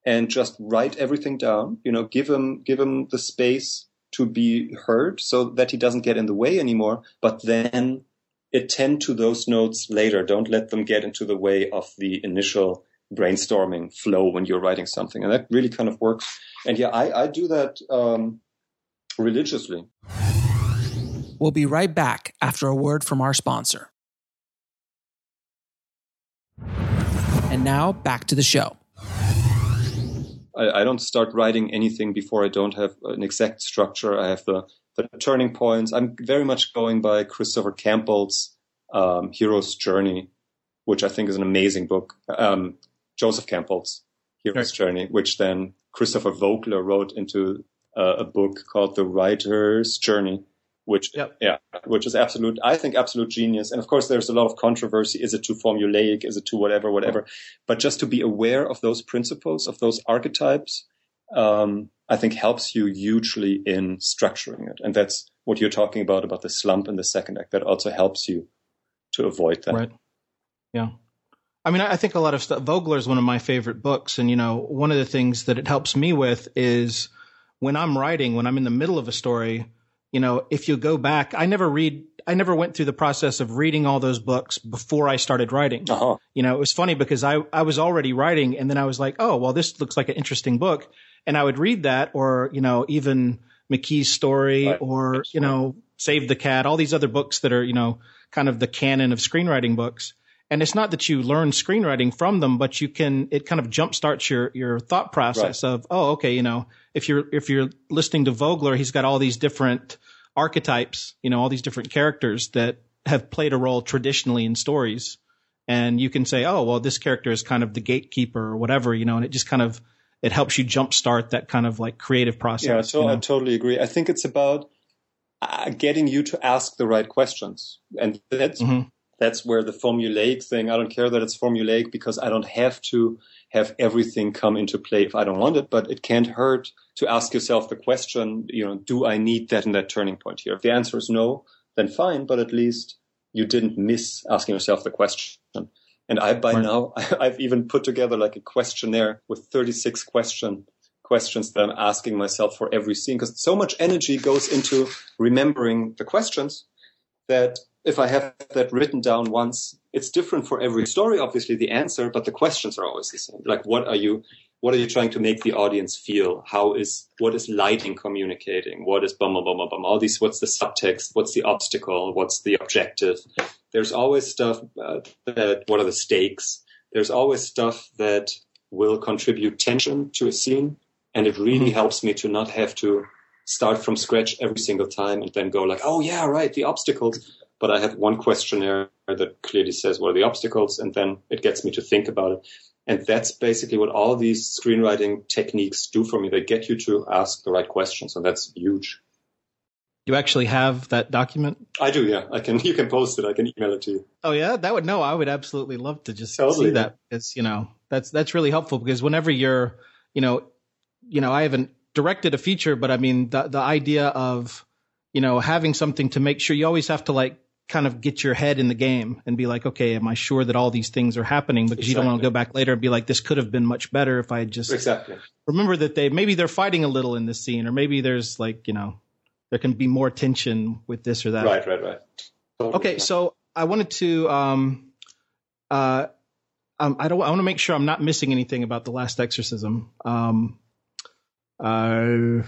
and just write everything down, you know, give him, give him the space to be heard so that he doesn't get in the way anymore, but then attend to those notes later. Don't let them get into the way of the initial brainstorming flow when you're writing something. And that really kind of works. And yeah, I, I do that um, religiously. We'll be right back after a word from our sponsor. And now back to the show. I, I, don't start writing anything before I don't have an exact structure. I have the, the turning points. I'm very much going by Christopher Campbell's um, Hero's Journey, which I think is an amazing book. Um, Joseph Campbell's Hero's Journey, which then Christopher Vogler wrote into uh, a book called The Writer's Journey, which yep. yeah, which is absolute. I think absolute genius. And of course, there's a lot of controversy. Is it too formulaic? Is it too whatever, whatever? But just to be aware of those principles, of those archetypes, um, I think helps you hugely in structuring it. And that's what you're talking about about the slump in the second act. That also helps you to avoid that. Right. Yeah. I mean, I think a lot of stuff. Vogler is one of my favorite books, and you know, one of the things that it helps me with is when I'm writing, when I'm in the middle of a story. You know, if you go back, I never read. I never went through the process of reading all those books before I started writing. Uh-huh. You know, it was funny because I I was already writing, and then I was like, oh, well, this looks like an interesting book, and I would read that, or you know, even McKee's story, right. or That's you know, Save the Cat, all these other books that are you know kind of the canon of screenwriting books and it's not that you learn screenwriting from them, but you can it kind of jumpstarts your your thought process right. of oh okay you know if you're if you're listening to Vogler, he's got all these different archetypes, you know all these different characters that have played a role traditionally in stories, and you can say oh well this character is kind of the gatekeeper or whatever you know, and it just kind of it helps you jumpstart that kind of like creative process. Yeah, so you know? I totally agree. I think it's about uh, getting you to ask the right questions, and that's. Mm-hmm that's where the formulaic thing, I don't care that it's formulaic because I don't have to have everything come into play if I don't want it, but it can't hurt to ask yourself the question, you know, do I need that in that turning point here? If the answer is no, then fine, but at least you didn't miss asking yourself the question. And I, by right. now, I've even put together like a questionnaire with 36 question questions that I'm asking myself for every scene because so much energy goes into remembering the questions that if I have that written down once, it's different for every story, obviously the answer, but the questions are always the same. Like what are you what are you trying to make the audience feel? How is what is lighting communicating? What is bum bum bum bum? All these. What's the subtext? What's the obstacle? What's the objective? There's always stuff uh, that. What are the stakes? There's always stuff that will contribute tension to a scene, and it really mm-hmm. helps me to not have to start from scratch every single time and then go like, oh yeah, right, the obstacles but I have one questionnaire that clearly says what are the obstacles, and then it gets me to think about it. And that's basically what all these screenwriting techniques do for me. They get you to ask the right questions, and that's huge. You actually have that document? I do, yeah. I can. You can post it. I can email it to you. Oh yeah, that would no. I would absolutely love to just totally. see that. It's you know that's that's really helpful because whenever you're you know you know I haven't directed a feature, but I mean the the idea of you know having something to make sure you always have to like kind of get your head in the game and be like, okay, am I sure that all these things are happening? Because exactly. you don't want to go back later and be like, this could have been much better if I had just exactly. remember that they maybe they're fighting a little in this scene, or maybe there's like you know there can be more tension with this or that. Right, right, right. Totally. Okay, so I wanted to um uh um, I don't I want to make sure I'm not missing anything about the last exorcism. Um uh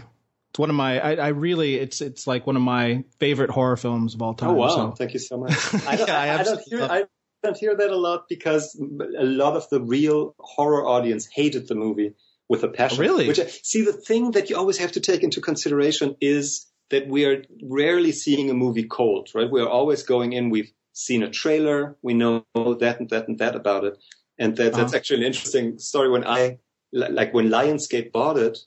it's one of my I, I, really it's it's like one of my favorite horror films of all time. Oh wow! So. Thank you so much. I don't, yeah, I, I, don't hear I don't hear that a lot because a lot of the real horror audience hated the movie with a passion. Oh, really? Which see the thing that you always have to take into consideration is that we are rarely seeing a movie cold, right? We are always going in. We've seen a trailer. We know that and that and that about it, and that, that's uh-huh. actually an interesting story. When I like when Lionsgate bought it,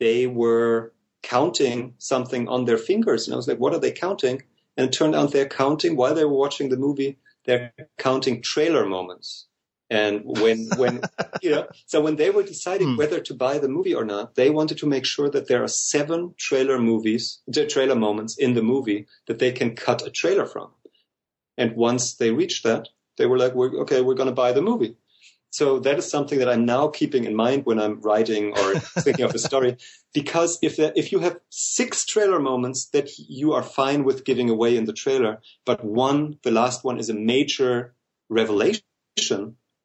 they were counting something on their fingers. And I was like, what are they counting? And it turned out they're counting while they were watching the movie, they're counting trailer moments. And when, when, you know, so when they were deciding Hmm. whether to buy the movie or not, they wanted to make sure that there are seven trailer movies, the trailer moments in the movie that they can cut a trailer from. And once they reached that, they were like, we're, okay, we're going to buy the movie. So that is something that I'm now keeping in mind when I'm writing or thinking of a story. Because if that, if you have six trailer moments that you are fine with giving away in the trailer, but one, the last one is a major revelation,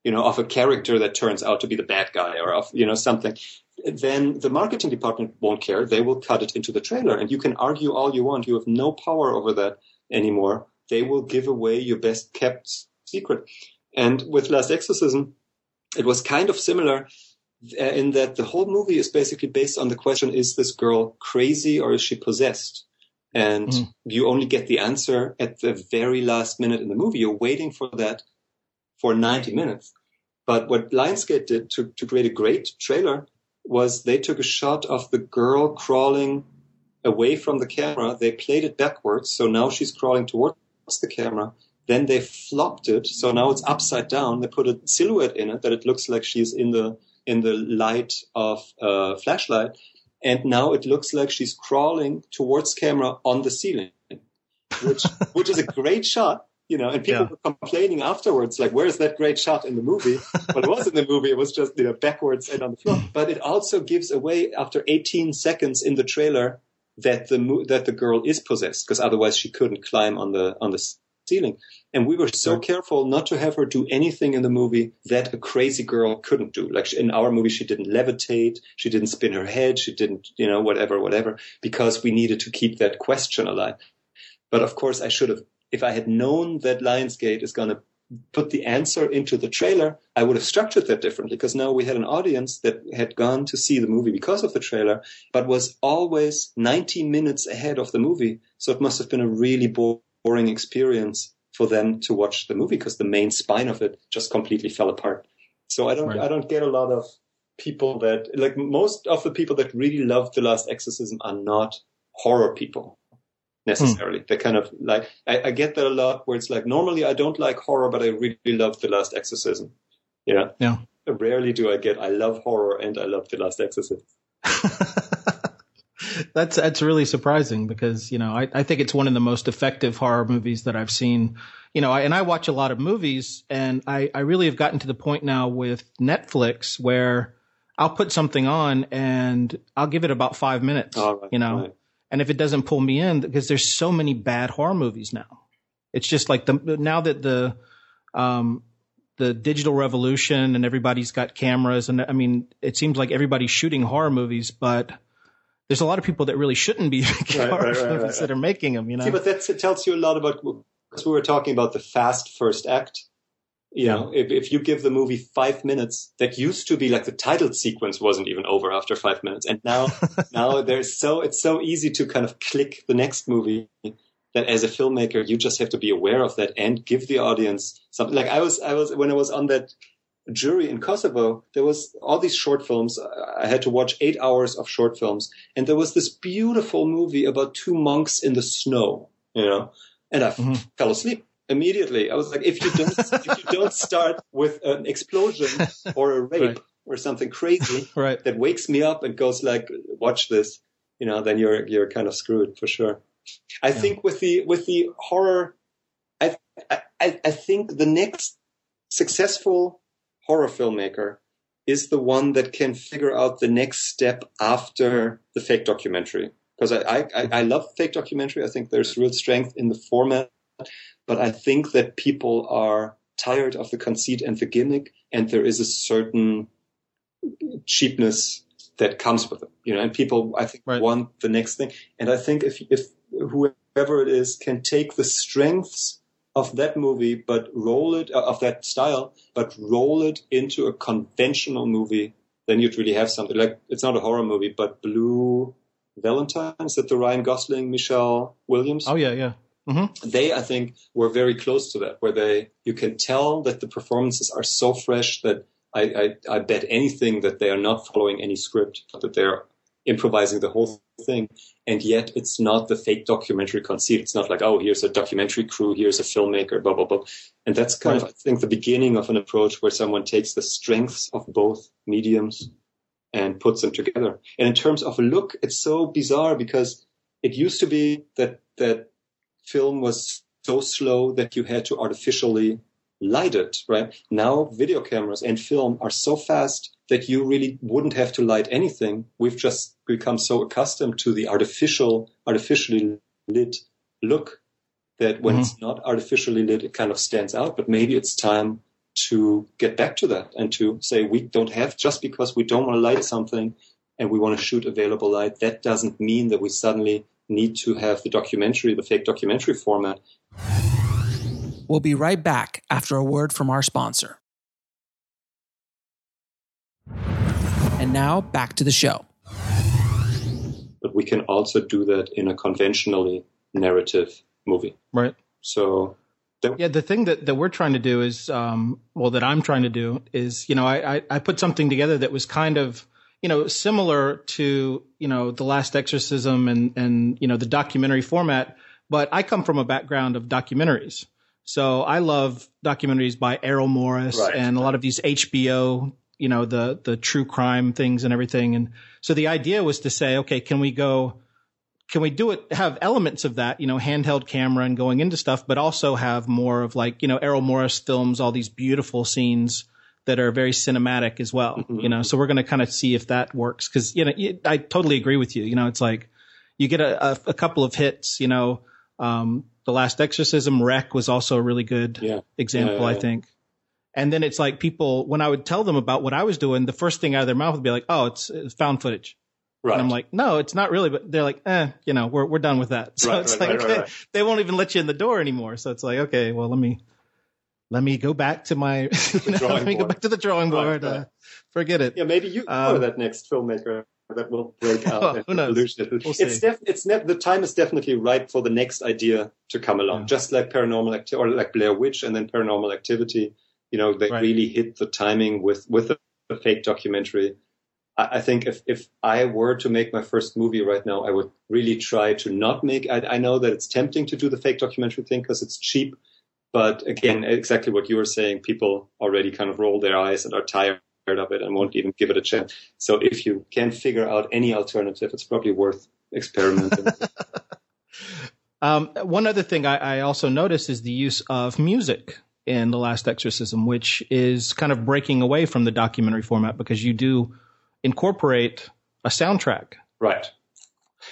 you know, of a character that turns out to be the bad guy or of, you know, something, then the marketing department won't care. They will cut it into the trailer and you can argue all you want. You have no power over that anymore. They will give away your best kept secret. And with Last Exorcism, it was kind of similar uh, in that the whole movie is basically based on the question, is this girl crazy or is she possessed? And Mm. you only get the answer at the very last minute in the movie. You're waiting for that for 90 minutes. But what Lionsgate did to, to create a great trailer was they took a shot of the girl crawling away from the camera. They played it backwards. So now she's crawling towards the camera. Then they flopped it. So now it's upside down. They put a silhouette in it that it looks like she's in the, in the light of a flashlight. And now it looks like she's crawling towards camera on the ceiling, which, which is a great shot. You know, and people Yeah. were complaining afterwards, like, where's that great shot in the movie? Well, it was in the movie. It was just, you know, backwards and on the floor. But it also gives away after 18 seconds in the trailer that the mo- that the girl is possessed because otherwise she couldn't climb on the on the ceiling. And we were so careful not to have her do anything in the movie that a crazy girl couldn't do. Like in our movie, she didn't levitate, she didn't spin her head, she didn't, you know, whatever, whatever, because we needed to keep that question alive. But of course, I should have, if I had known that Lionsgate is going to put the answer into the trailer, I would have structured that differently because now we had an audience that had gone to see the movie because of the trailer, but was always 90 minutes ahead of the movie. So it must have been a really bo- boring experience for them to watch the movie because the main spine of it just completely fell apart. So I don't, Right. I don't get a lot of people that, like most of the people that really love The Last Exorcism are not horror people necessarily. Hmm. They kind of like, I, I get that a lot where it's like, normally I don't like horror, but I really love The Last Exorcism. You know? Yeah. Rarely do I get, I love horror and I love The Last Exorcism. that's that's really surprising because you know I, I think it's one of the most effective horror movies that I've seen. You know, I, and I watch a lot of movies, and I I really have gotten to the point now with Netflix where I'll put something on and I'll give it about five minutes. Right, you know, right. and if it doesn't pull me in, because there's so many bad horror movies now, it's just like the now that the um the digital revolution and everybody's got cameras and I mean it seems like everybody's shooting horror movies, but there's a lot of people that really shouldn't be making Right, horror right, right, movies right, that are making them. You know, See, but that tells you a lot about, because we were talking about the fast first act. You know, if, if you give the movie five minutes, that used to be like the title sequence wasn't even over after five minutes. And now, now there's so, it's so easy to kind of click the next movie that as a filmmaker, you just have to be aware of that and give the audience something. Like I was, I was, when I was on that jury in Kosovo, there was all these short films. I had to watch eight hours of short films, and there was this beautiful movie about two monks in the snow, you know, and I Mhm. fell asleep immediately. I was like, if you don't, if you don't start with an explosion or a rape Right. or something crazy right? that wakes me up and goes like, watch this, you know, then you're you're kind of screwed for sure. I think with the with the horror, I I I think the next successful horror filmmaker is the one that can figure out the next step after the fake documentary. Because I, I, I love fake documentary. I think there's real strength in the format, but I think that people are tired of the conceit and the gimmick, and there is a certain cheapness that comes with it. You know, and people I think Right. want the next thing. And I think if if whoever it is can take the strengths of that movie, but roll it uh, of that style, but roll it into a conventional movie, then you'd really have something. Like it's not a horror movie, but Blue Valentine is that the Ryan Gosling, Michelle Williams? Oh yeah, yeah. they I think were very close to that, where they you can tell that the performances are so fresh that I, I, I bet anything that they are not following any script, but that they're improvising the whole thing. And yet it's not the fake documentary conceit. It's not like, oh, here's a documentary crew, here's a filmmaker, blah, blah, blah. And that's kind right. of, I think, the beginning of an approach where someone takes the strengths of both mediums and puts them together. And in terms of a look, it's so bizarre because it used to be that, that film was so slow that you had to artificially light it, right? Now video cameras and film are so fast that you really wouldn't have to light anything. We've just become so accustomed to the artificial, artificially lit look that when mm-hmm. it's not artificially lit, it kind of stands out. But maybe it's time to get back to that and to say we don't have just because we don't want to light something and we want to shoot available light. That doesn't mean that we suddenly need to have the documentary, the fake documentary format. We'll be right back after a word from our sponsor. And now back to the show. But we can also do that in a conventionally narrative movie. Right. So yeah, the thing that, that we're trying to do is, um, well, that I'm trying to do is, you know, I, I, I, put something together that was kind of, you know, similar to, you know, The Last Exorcism and, and, you know, the documentary format, but I come from a background of documentaries. So I love documentaries by Errol Morris right. and a lot of these HBO you know, the, the true crime things and everything. And so the idea was to say, okay, can we go, can we do it, have elements of that, you know, handheld camera and going into stuff, but also have more of like, you know, Errol Morris films all these beautiful scenes that are very cinematic as well, mm-hmm. you know, so we're going to kind of see if that works. Cause, you know, I totally agree with you. You know, it's like you get a, a, a couple of hits, you know, um, the last exorcism REC was also a really good yeah. example, yeah, I think. And then it's like people, when I would tell them about what I was doing, the first thing out of their mouth would be like, "Oh, it's, it's found footage." Right. And I'm like, "No, it's not really." But they're like, "Eh, you know, we're we're done with that." So right, it's right, like right, they won't even let you in the door anymore. So it's like, okay, well, let me let me go back to my you know, let me board. go back to the drawing board. Uh, forget it. Yeah, maybe you um, are that next filmmaker that will break out. oh, who knows? We'll it's def- it's ne- the time is definitely ripe for the next idea to come along, yeah. just like paranormal activity or like Blair Witch and then paranormal activity you know, they right. really hit the timing with with the, the fake documentary. I, I, think if if I were to make my first movie right now, I would really try to not make. I, I know that it's tempting to do the fake documentary thing because it's cheap, but again, exactly what you were saying, people already kind of roll their eyes and are tired of it and won't even give it a chance. So if you can figure out any alternative, it's probably worth experimenting. um, one other thing I, I also noticed is the use of music in The Last Exorcism, which is kind of breaking away from the documentary format because you do incorporate a soundtrack. Right.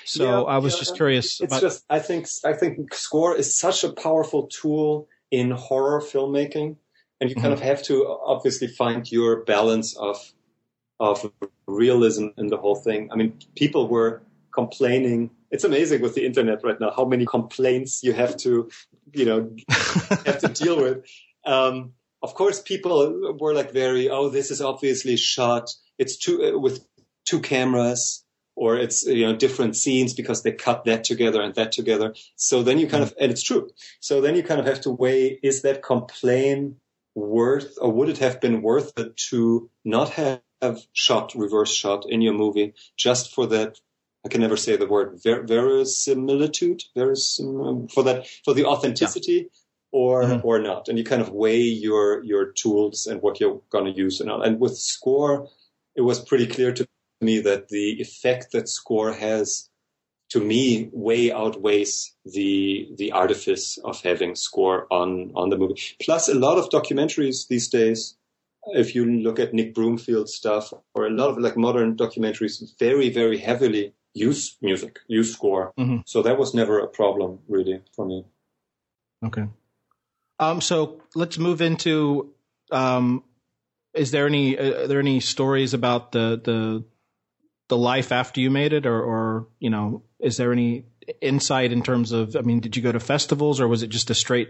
So yeah, I was yeah, just curious. It's about- just I think I think score is such a powerful tool in horror filmmaking, and you kind mm-hmm. of have to obviously find your balance of of realism in the whole thing. I mean, people were complaining. It's amazing with the internet right now how many complaints you have to, you know, have to deal with. Um, of course, people were like very, oh, this is obviously shot. It's two uh, with two cameras, or it's you know different scenes because they cut that together and that together. So then you kind of, and it's true. So then you kind of have to weigh: is that complaint worth, or would it have been worth it to not have shot reverse shot in your movie just for that I can never say the word ver- verisimilitude, verisim- for that for the authenticity, or mm-hmm. or not. And you kind of weigh your your tools and what you're going to use and all. And with score, it was pretty clear to me that the effect that score has to me way outweighs the the artifice of having score on on the movie. Plus, a lot of documentaries these days, if you look at Nick Broomfield stuff or a lot of like modern documentaries, very very heavily use music, use score. Mm-hmm. So that was never a problem really for me. Okay. Um, so let's move into. Um, is there any uh, are there any stories about the the the life after you made it, or or you know, is there any insight in terms of? I mean, did you go to festivals, or was it just a straight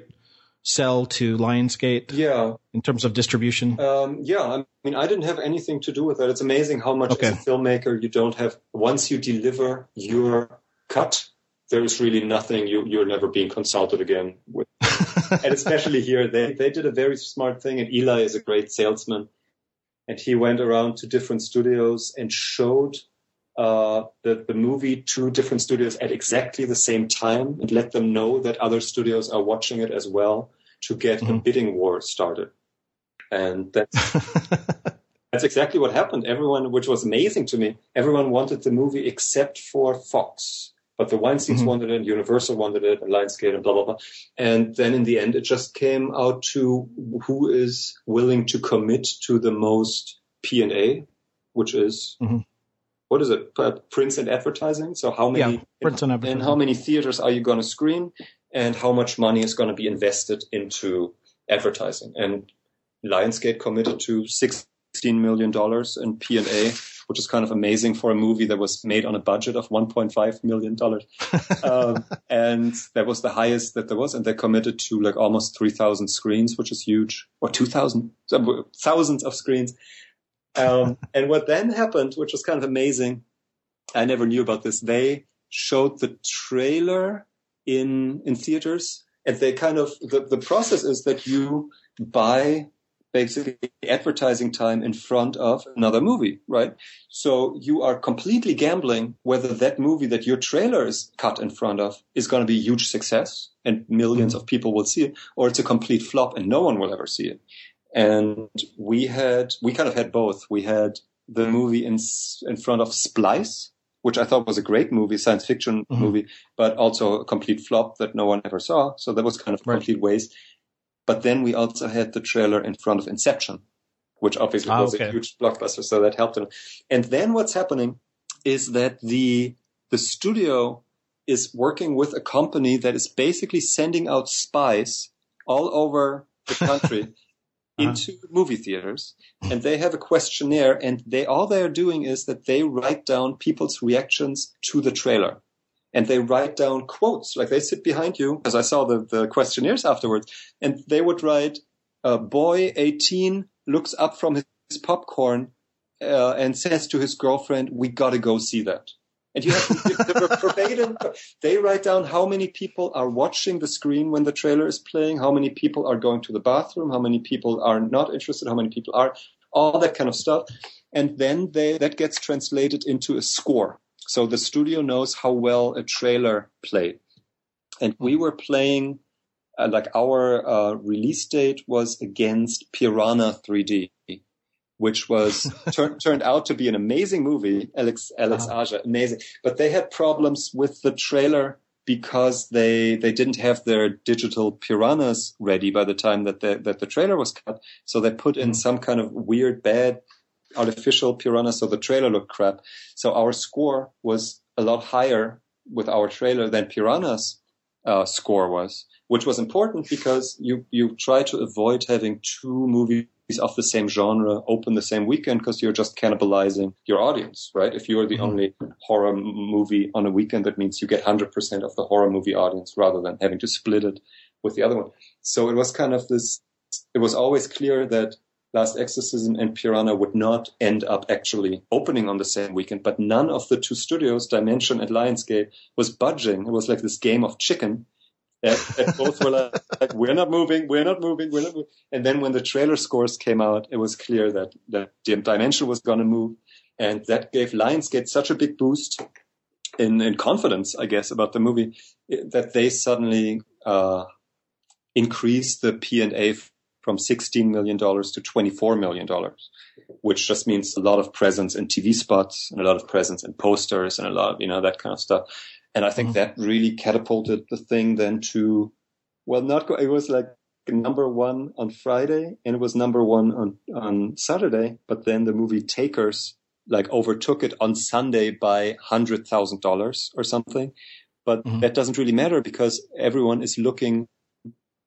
sell to Lionsgate? Yeah. In terms of distribution? Um, yeah. I mean, I didn't have anything to do with that. It's amazing how much okay. as a filmmaker you don't have. Once you deliver your cut, there is really nothing you, you're never being consulted again with. and especially here, they, they did a very smart thing and Eli is a great salesman. And he went around to different studios and showed uh, the, the movie to different studios at exactly the same time and let them know that other studios are watching it as well to get mm-hmm. a bidding war started. And that's, that's exactly what happened. Everyone, which was amazing to me, everyone wanted the movie except for Fox. But the Weinsteins mm-hmm. wanted it, Universal wanted it, and Lionsgate, and blah blah blah. And then in the end, it just came out to who is willing to commit to the most P and A, which is mm-hmm what is it? Prints and advertising. So how many yeah, prints and advertising. and how many theaters are you going to screen, and how much money is going to be invested into advertising? And Lionsgate committed to sixteen million dollars in P and A, which is kind of amazing for a movie that was made on a budget of one point five million dollars, um, and that was the highest that there was. And they committed to like almost three thousand screens, which is huge, or two thousand, thousands of screens. Um, and what then happened, which was kind of amazing, I never knew about this. They showed the trailer in in theaters, and they kind of the, the process is that you buy basically advertising time in front of another movie, right? So you are completely gambling whether that movie that your trailer is cut in front of is going to be a huge success and 1000000s mm-hmm. of people will see it, or it's a complete flop and no one will ever see it. And we had, we kind of had both. We had the movie in, in front of Splice, which I thought was a great movie, science fiction mm-hmm. movie, but also a complete flop that no one ever saw. So that was kind of right. complete waste. But then we also had the trailer in front of Inception, which obviously ah, was okay. a huge blockbuster. So that helped them. And then what's happening is that the, the studio is working with a company that is basically sending out spies all over the country uh-huh. into movie theaters and they have a questionnaire and they all they're doing is that they write down people's reactions to the trailer and they write down quotes like they sit behind you as i saw the, the questionnaires afterwards and they would write a boy 18 looks up from his popcorn uh, and says to his girlfriend we gotta go see that and you have the verbatim. They write down how many people are watching the screen when the trailer is playing, how many people are going to the bathroom, how many people are not interested, how many people are, all that kind of stuff. And then they, that gets translated into a score. So the studio knows how well a trailer played. And we were playing, uh, like our uh, release date was against Piranha 3D which was tur- turned out to be an amazing movie. Alex Alex wow. Aja, amazing. But they had problems with the trailer because they they didn't have their digital piranhas ready by the time that the that the trailer was cut. So they put in mm. some kind of weird bad artificial piranha, so the trailer looked crap. So our score was a lot higher with our trailer than Piranha's uh, score was, which was important because you you try to avoid having two movies of the same genre open the same weekend because you're just cannibalizing your audience, right? If you're the mm-hmm. only horror movie on a weekend, that means you get 100% of the horror movie audience rather than having to split it with the other one. So it was kind of this, it was always clear that Last Exorcism and Piranha would not end up actually opening on the same weekend, but none of the two studios, Dimension and Lionsgate, was budging. It was like this game of chicken that, both were like, like, we're not moving, we're not moving, we're not moving. And then when the trailer scores came out, it was clear that, that Dimension was going to move. And that gave Lionsgate such a big boost in, in confidence, I guess, about the movie that they suddenly, uh, increased the P&A from $16 million to $24 million, which just means a lot of presence in TV spots and a lot of presence in posters and a lot of, you know, that kind of stuff. And I think mm-hmm. that really catapulted the thing then to, well, not, go, it was like number one on Friday and it was number one on, on Saturday. But then the movie Takers like overtook it on Sunday by hundred thousand dollars or something. But mm-hmm. that doesn't really matter because everyone is looking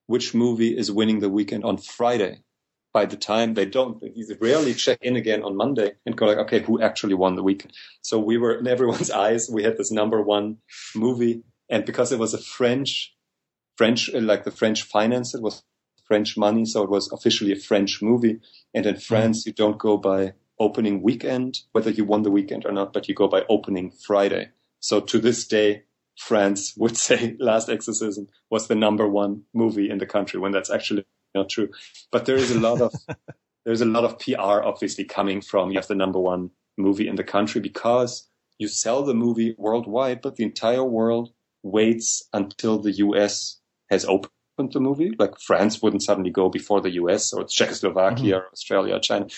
which movie is winning the weekend on Friday by the time they don't, they rarely check in again on Monday and go like, okay, who actually won the weekend? So we were in everyone's eyes. We had this number one movie. And because it was a French, French, uh, like the French finance, it was French money. So it was officially a French movie. And in France, you don't go by opening weekend, whether you won the weekend or not, but you go by opening Friday. So to this day, France would say Last Exorcism was the number one movie in the country when that's actually not true. But there is a lot of there's a lot of PR obviously coming from you have the number one movie in the country because you sell the movie worldwide, but the entire world waits until the US has opened the movie. Like France wouldn't suddenly go before the US or Czechoslovakia mm-hmm. or Australia or China.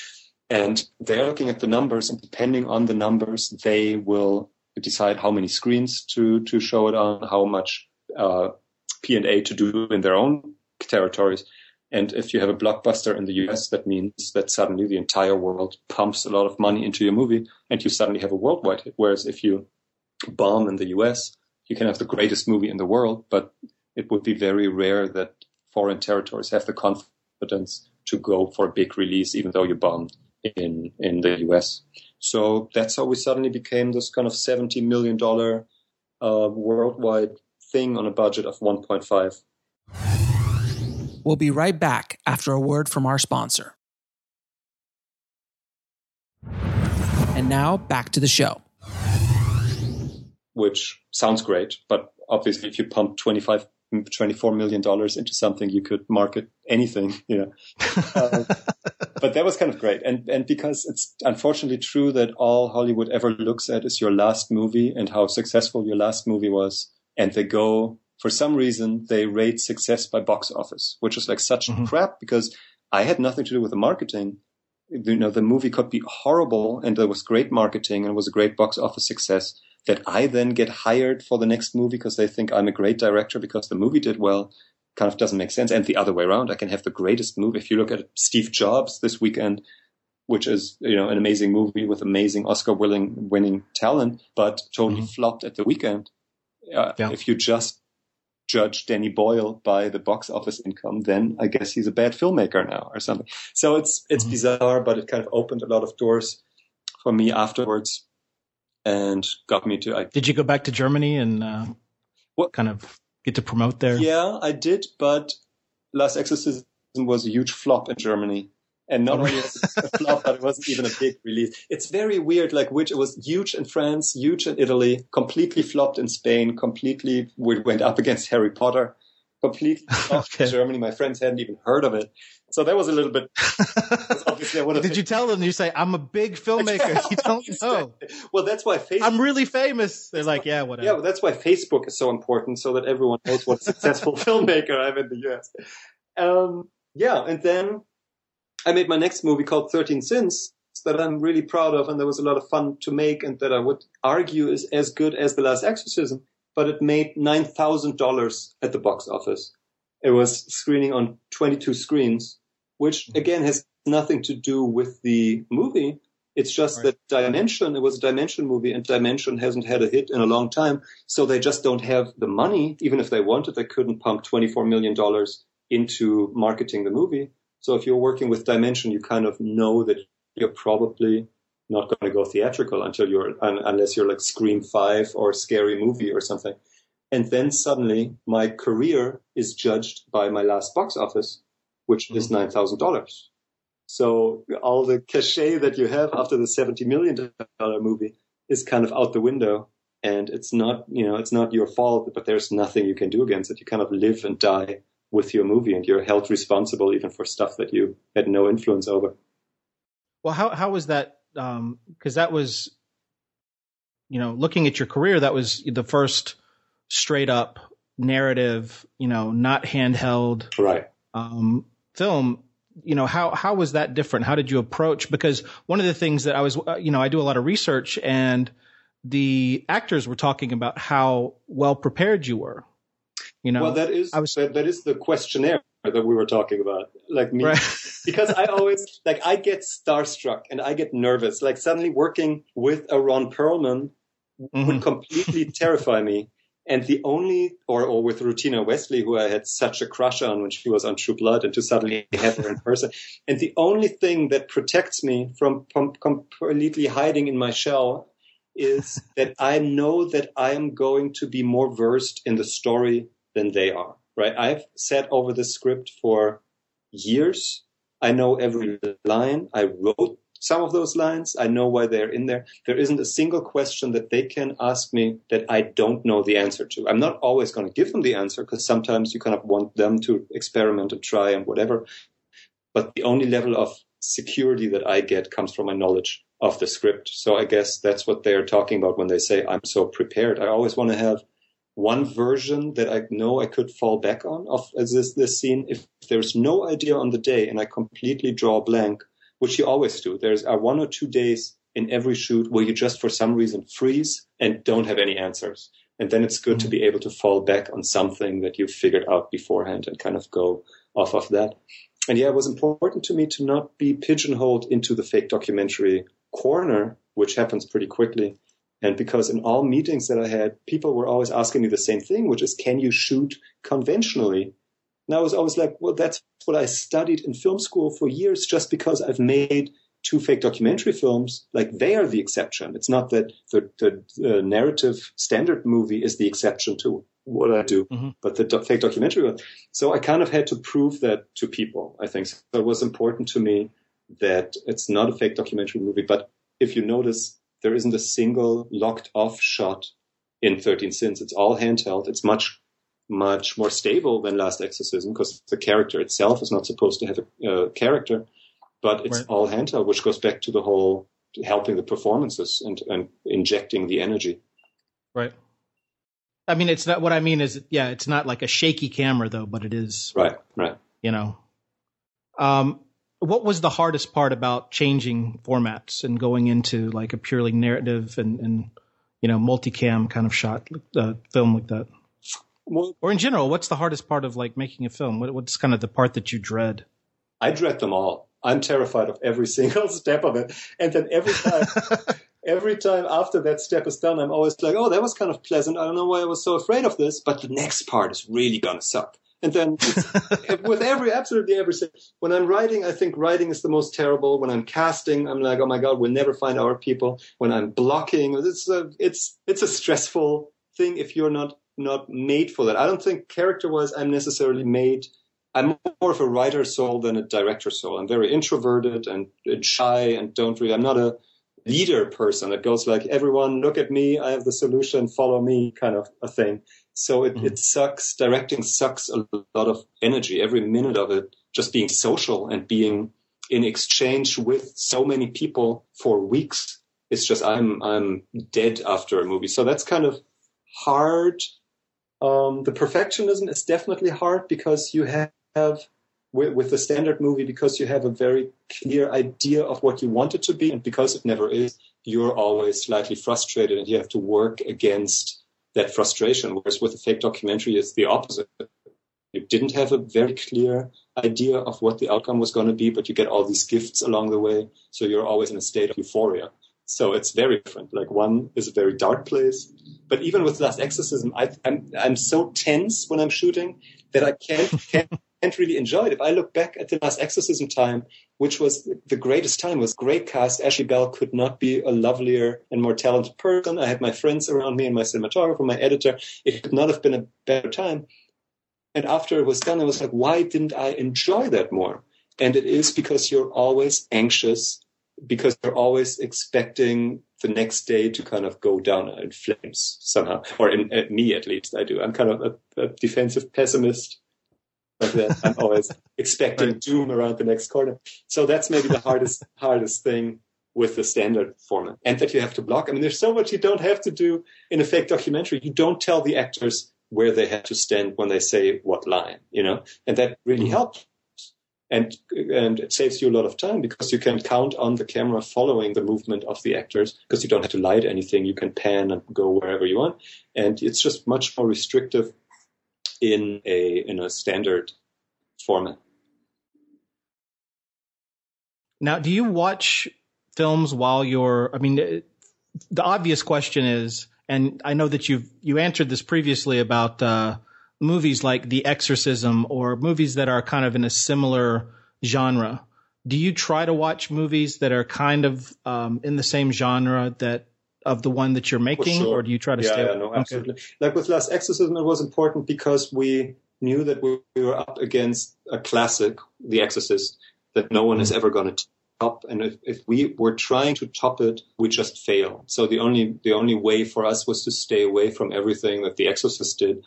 And they're looking at the numbers, and depending on the numbers, they will decide how many screens to to show it on, how much uh, P and A to do in their own territories. And if you have a blockbuster in the US, that means that suddenly the entire world pumps a lot of money into your movie, and you suddenly have a worldwide hit. Whereas if you bomb in the US, you can have the greatest movie in the world, but it would be very rare that foreign territories have the confidence to go for a big release, even though you bombed in in the US. So that's how we suddenly became this kind of seventy million dollar uh, worldwide thing on a budget of one point five. We'll be right back after a word from our sponsor. And now back to the show. Which sounds great, but obviously, if you pump 25 24 million dollars into something you could market anything you know. Uh, but that was kind of great. And and because it's unfortunately true that all hollywood ever looks at is your last movie and how successful your last movie was and they go for some reason they rate success by box office which is like such mm-hmm. crap because i had nothing to do with the marketing. You know the movie could be horrible and there was great marketing and it was a great box office success that I then get hired for the next movie because they think I'm a great director because the movie did well kind of doesn't make sense. And the other way around, I can have the greatest movie. If you look at Steve Jobs this weekend, which is, you know, an amazing movie with amazing Oscar winning, winning talent, but totally mm-hmm. flopped at the weekend. Uh, yeah. If you just judge Danny Boyle by the box office income, then I guess he's a bad filmmaker now or something. So it's, it's mm-hmm. bizarre, but it kind of opened a lot of doors for me afterwards and got me to. I, did you go back to Germany and uh, what kind of get to promote there? Yeah, I did, but Last Exorcism was a huge flop in Germany. And not only was it a flop, but it wasn't even a big release. It's very weird, like which it was huge in France, huge in Italy, completely flopped in Spain, completely went up against Harry Potter, completely flopped okay. in Germany. My friends hadn't even heard of it. So that was a little bit. Did you tell them? You say, "I'm a big filmmaker." You don't know. Well, that's why Facebook. I'm really famous. They're like, "Yeah, whatever." Yeah, well, that's why Facebook is so important, so that everyone knows what a successful filmmaker I'm in the US. Um, yeah, and then I made my next movie called Thirteen Sins that I'm really proud of, and there was a lot of fun to make, and that I would argue is as good as The Last Exorcism. But it made nine thousand dollars at the box office. It was screening on 22 screens which mm-hmm. again has nothing to do with the movie. It's just right. that Dimension, it was a Dimension movie and Dimension hasn't had a hit in a long time. So they just don't have the money. Even if they wanted, they couldn't pump $24 million into marketing the movie. So if you're working with Dimension, you kind of know that you're probably not going to go theatrical until you're, unless you're like Scream 5 or Scary Movie or something. And then suddenly my career is judged by my last box office which mm-hmm. is $9,000. So all the cachet that you have after the $70 million movie is kind of out the window. And it's not, you know, it's not your fault, but there's nothing you can do against it. You kind of live and die with your movie and you're held responsible even for stuff that you had no influence over. Well, how, how was that? Um, cause that was, you know, looking at your career, that was the first straight up narrative, you know, not handheld. Right. Um, film you know how how was that different? How did you approach? Because one of the things that i was uh, you know i do a lot of research and the actors were talking about how well prepared you were you know? Well that is I was, that, that is the questionnaire that we were talking about like me. Right. because i always like i get starstruck and i get nervous. Like suddenly working with a ron perlman mm-hmm. would completely terrify me and the only, or, or with Rutina Wesley, who I had such a crush on when she was on True Blood, and to suddenly have her in person. And the only thing that protects me from, from completely hiding in my shell is that I know that I am going to be more versed in the story than they are. Right? I've sat over the script for years. I know every line. I wrote some of those lines. I know why they're in there. There isn't a single question that they can ask me that I don't know the answer to. I'm not always going to give them the answer because sometimes you kind of want them to experiment and try and whatever. But the only level of security that I get comes from my knowledge of the script. So I guess that's what they're talking about when they say I'm so prepared. I always want to have one version that I know I could fall back on of uh, this this scene. If there's no idea on the day and I completely draw blank, which you always do, there's are one or two days in every shoot where you just for some reason freeze and don't have any answers. And then it's good mm-hmm. to be able to fall back on something that you've figured out beforehand and kind of go off of that. And yeah, it was important to me to not be pigeonholed into the fake documentary corner, which happens pretty quickly. And because in all meetings that I had, people were always asking me the same thing, which is, can you shoot conventionally? And I was always like, well, that's what I studied in film school for years just because I've made two fake documentary films, like they are the exception. It's not that the, the uh, narrative standard movie is the exception to what I do, mm-hmm. but the do- fake documentary one. So I kind of had to prove that to people, I think. So it was important to me that it's not a fake documentary movie, but if you notice, there isn't a single locked off shot in 13 Sins. It's all handheld. It's much, much more stable than Last Exorcism because the character itself is not supposed to have a uh, character but it's right. all handheld, which goes back to the whole helping the performances and, and injecting the energy. Right. I mean, it's not what I mean is, yeah, it's not like a shaky camera though, but it is. Right. Right. You know, um, what was the hardest part about changing formats and going into like a purely narrative and, and you know, multicam kind of shot uh, film like that? Well, or in general, what's the hardest part of like making a film? What, what's kind of the part that you dread? I dread them all. I'm terrified of every single step of it. And then every time, every time after that step is done, I'm always like, oh, that was kind of pleasant. I don't know why I was so afraid of this, but the next part is really going to suck. And then with every, absolutely every, when I'm writing, I think writing is the most terrible. When I'm casting, I'm like, oh my God, we'll never find our people. When I'm blocking, it's a, it's, it's a stressful thing if you're not, not made for that. I don't think character wise, I'm necessarily made I'm more of a writer soul than a director soul. I'm very introverted and, and, shy and don't really, I'm not a leader person that goes like, everyone look at me, I have the solution, follow me kind of a thing. So it, mm-hmm. it sucks. Directing sucks a lot of energy, every minute of it, just being social and being in exchange with so many people for weeks. It's just, I'm, I'm dead after a movie. So that's kind of hard. Um, the perfectionism is definitely hard because you have with, with the standard movie because you have a very clear idea of what you want it to be, and because it never is, you're always slightly frustrated, and you have to work against that frustration. Whereas with a fake documentary, it's the opposite. You didn't have a very clear idea of what the outcome was going to be, but you get all these gifts along the way, so you're always in a state of euphoria. So it's very different. Like one is a very dark place, but even with Last Exorcism, I, I'm I'm so tense when I'm shooting that I can't can't can't really enjoy it. If I look back at the last exorcism time, which was the greatest time, was great cast. Ashley Bell could not be a lovelier and more talented person. I had my friends around me and my cinematographer, my editor. It could not have been a better time. And after it was done, I was like, why didn't I enjoy that more? And it is because you're always anxious, because they're always expecting the next day to kind of go down in flames somehow, or in, in me at least. I do. I'm kind of a, a defensive pessimist like that. I'm always expecting right. doom around the next corner. So that's maybe the hardest hardest thing with the standard format, and that you have to block. I mean, there's so much you don't have to do in a fake documentary. You don't tell the actors where they have to stand when they say what line, you know, and that really mm-hmm. helps. And and it saves you a lot of time because you can count on the camera following the movement of the actors because you don't have to light anything. You can pan and go wherever you want, and it's just much more restrictive in a in a standard format. Now, do you watch films while you're? I mean, the obvious question is, and I know that you've you answered this previously about uh, movies like The Exorcism or movies that are kind of in a similar genre. Do you try to watch movies that are kind of um, in the same genre that of the one that you're making, sure. or do you try to yeah, stay? Yeah, no, absolutely. Okay. Like with Last Exorcism, it was important because we knew that we, were up against a classic, The Exorcist, that no one mm-hmm. is ever going to top. And if, if we were trying to top it, we just fail. So the only the only way for us was to stay away from everything that The Exorcist did,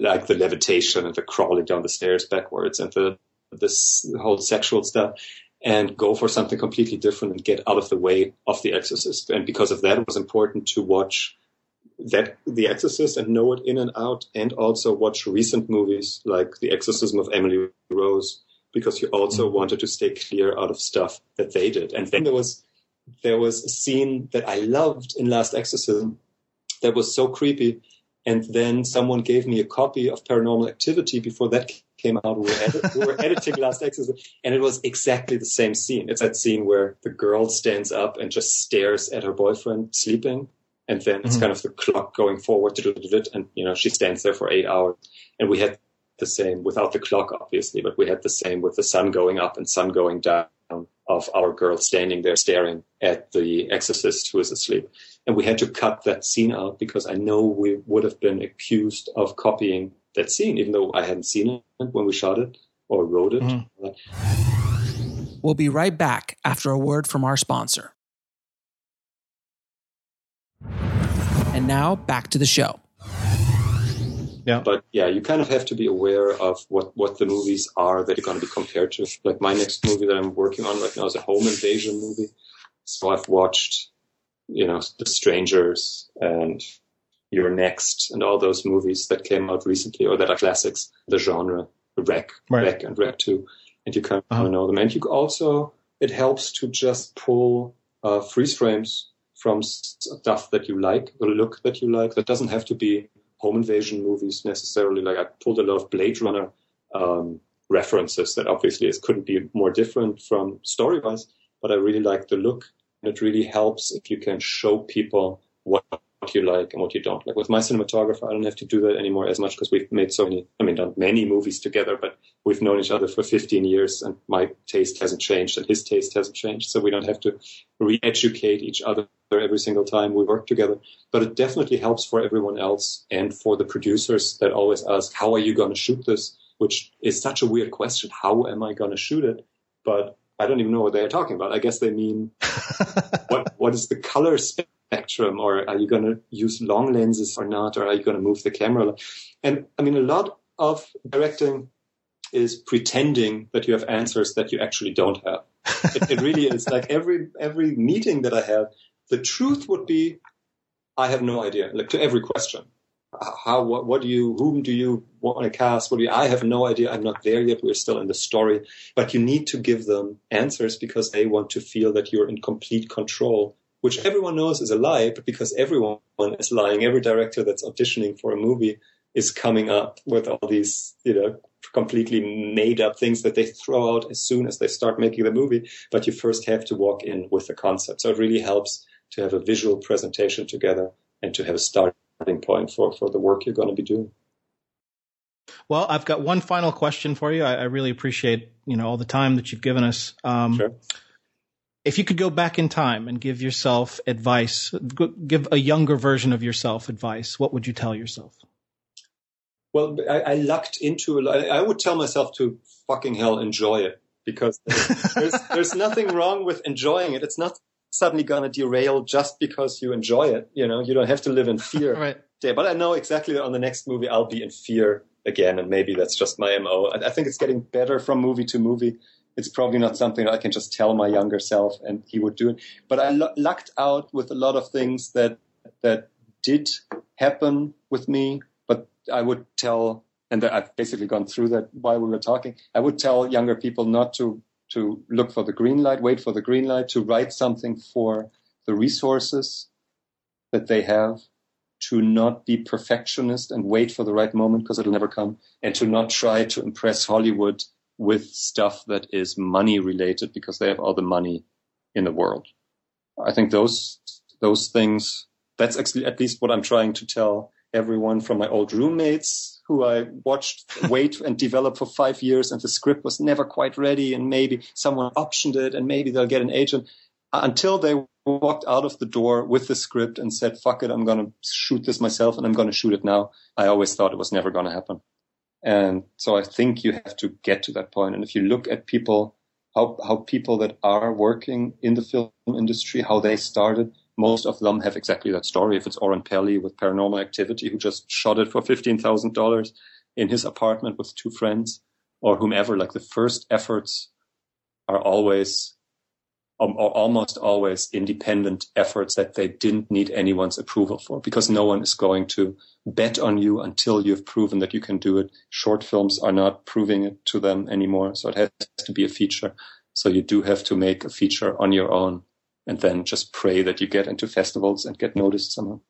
like the levitation and the crawling down the stairs backwards and the this whole sexual stuff and go for something completely different and get out of the way of The Exorcist. And because of that, it was important to watch that The Exorcist and know it in and out, and also watch recent movies like The Exorcism of Emily Rose, because you also mm-hmm. wanted to stay clear out of stuff that they did. And then there was there was a scene that I loved in Last Exorcism that was so creepy. And then someone gave me a copy of Paranormal Activity before that came out. We were, edit- we were editing Last Exorcism, and it was exactly the same scene. It's that scene where the girl stands up and just stares at her boyfriend sleeping, and then it's mm-hmm. kind of the clock going forward, and you know she stands there for eight hours. And we had the same without the clock, obviously, but we had the same with the sun going up and sun going down of our girl standing there staring at the exorcist who is asleep. And we had to cut that scene out because I know we would have been accused of copying that scene, even though I hadn't seen it when we shot it or wrote it. Mm-hmm. We'll be right back after a word from our sponsor. And now back to the show. Yeah. But yeah, you kind of have to be aware of what, what the movies are that you're going to be compared to. Like my next movie that I'm working on right now is a home invasion movie. So I've watched, you know, The Strangers and You're Next and all those movies that came out recently or that are classics, the genre, REC, right. REC and REC 2. And you kind of uh-huh. know them. And you also, it helps to just pull uh, freeze frames from stuff that you like, the look that you like. That doesn't have to be home invasion movies necessarily. Like I pulled a lot of Blade Runner um, references that obviously it couldn't be more different from story wise, but I really like the look. And it really helps if you can show people what what you like and what you don't like. With my cinematographer, I don't have to do that anymore as much because we've made so many, I mean, done many movies together, but we've known each other for 15 years and my taste hasn't changed and his taste hasn't changed. So we don't have to re-educate each other every single time we work together. But it definitely helps for everyone else and for the producers that always ask, how are you going to shoot this? Which is such a weird question. How am I going to shoot it? But I don't even know what they're talking about. I guess they mean what what is the color spectrum, or are you going to use long lenses or not, or are you going to move the camera? And I mean, a lot of directing is pretending that you have answers that you actually don't have. it, it really is like every every meeting that I have, the truth would be, I have no idea. Like to every question, how what, what do you whom do you want to cast? What do you, I have no idea. I'm not there yet. We're still in the story, but you need to give them answers because they want to feel that you're in complete control which everyone knows is a lie, but because everyone is lying, every director that's auditioning for a movie is coming up with all these, you know, completely made up things that they throw out as soon as they start making the movie. But you first have to walk in with the concept. So it really helps to have a visual presentation together and to have a starting point for, for the work you're going to be doing. Well, I've got one final question for you. I, I really appreciate, you know, all the time that you've given us. Um, sure if you could go back in time and give yourself advice, give a younger version of yourself advice, what would you tell yourself? Well, I, I lucked into. I would tell myself to fucking hell enjoy it because there's, there's nothing wrong with enjoying it. It's not suddenly going to derail just because you enjoy it. You know, you don't have to live in fear. right. Yeah, but I know exactly on the next movie I'll be in fear again, and maybe that's just my mo. I think it's getting better from movie to movie it's probably not something I can just tell my younger self and he would do it. But I l- lucked out with a lot of things that that did happen with me. But I would tell, and I've basically gone through that while we were talking. I would tell younger people not to to look for the green light, wait for the green light, to write something for the resources that they have, to not be perfectionist and wait for the right moment because it'll never come, and to not try to impress Hollywood with stuff that is money related because they have all the money in the world. I think those those things that's actually at least what I'm trying to tell everyone from my old roommates who I watched wait and develop for five years and the script was never quite ready and maybe someone optioned it and maybe they'll get an agent until they walked out of the door with the script and said, fuck it, I'm going to shoot this myself and I'm going to shoot it now. I always thought it was never going to happen. And so I think you have to get to that point. And if you look at people, how, how people that are working in the film industry, how they started, most of them have exactly that story. If it's Oren Peli with Paranormal Activity, who just shot it for $15,000 in his apartment with two friends or whomever, like the first efforts are always um, almost always independent efforts that they didn't need anyone's approval for because no one is going to bet on you until you've proven that you can do it. Short films are not proving it to them anymore. So it has to be a feature. So you do have to make a feature on your own and then just pray that you get into festivals and get noticed somehow.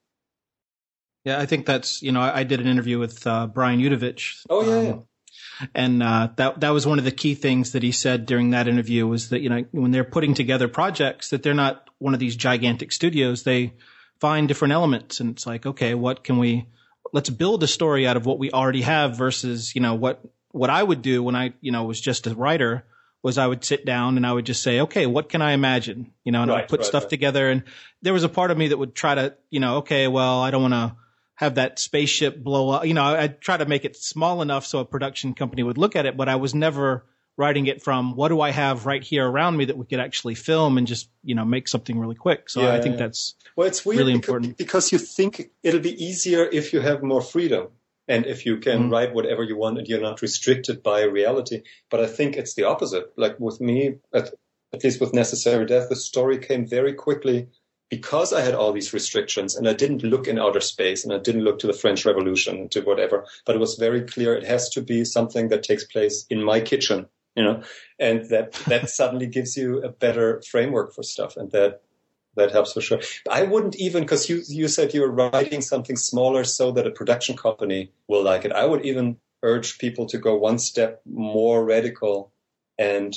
Yeah, I think that's, you know, I, I did an interview with uh, Brian Yudovich. Oh, yeah. Um, yeah and uh, that that was one of the key things that he said during that interview was that you know when they're putting together projects that they're not one of these gigantic studios. They find different elements and it's like okay what can we let's build a story out of what we already have versus you know what what I would do when I you know was just a writer was I would sit down and I would just say okay what can I imagine? You know and right, I'd put right, stuff right. together. And there was a part of me that would try to you know okay well I don't want to have that spaceship blow up. You know, I, would try to make it small enough so a production company would look at it, but I was never writing it from what do I have right here around me that we could actually film and just, you know, make something really quick. So yeah, I think yeah. that's well, it's weird really because, important because you think it'll be easier if you have more freedom and if you can mm-hmm. write whatever you want and you're not restricted by reality. But I think it's the opposite. Like with me, at, at least with Necessary Death, the story came very quickly because I had all these restrictions and I didn't look in outer space and I didn't look to the French Revolution and to whatever, but it was very clear it has to be something that takes place in my kitchen, you know, and that that suddenly gives you a better framework for stuff, and that that helps for sure. I wouldn't even because you you said you were writing something smaller so that a production company will like it. I would even urge people to go one step more radical and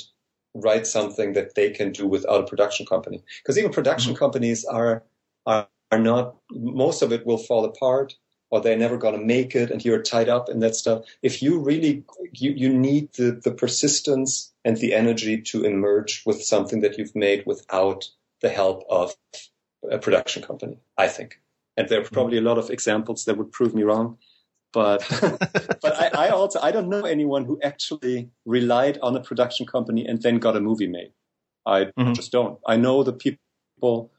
write something that they can do without a production company. Because even production mm-hmm. companies are, are, are not, most of it will fall apart or they're never going to make it and you're tied up in that stuff. If you really, you, you need the, the persistence and the energy to emerge with something that you've made without the help of a production company, I think. And there are mm-hmm. probably a lot of examples that would prove me wrong. But but I, I, also I don't know anyone who actually relied on a production company and then got a movie made. I mm-hmm. just don't. I know the people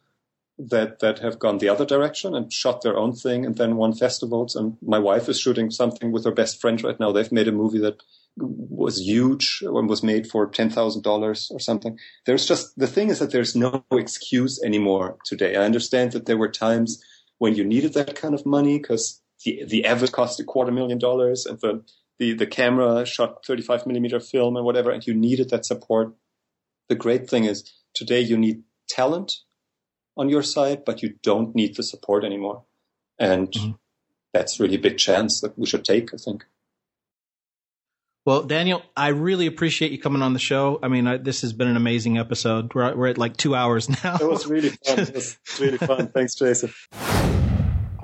that that have gone the other direction and shot their own thing and then won festivals. And my wife is shooting something with her best friend right now. They've made a movie that was huge and was made for ten thousand dollars or something. There's just the thing is that there's no excuse anymore today. I understand that there were times when you needed that kind of money because the the Avid cost a quarter million dollars, and the the the camera shot 35 millimeter film and whatever, and you needed that support. The great thing is today you need talent on your side, but you don't need the support anymore, and mm-hmm. that's really a big chance that we should take. I think. Well, Daniel, I really appreciate you coming on the show. I mean, I, this has been an amazing episode. We're, we're at like two hours now. It was really fun. It was really fun. Thanks, Jason.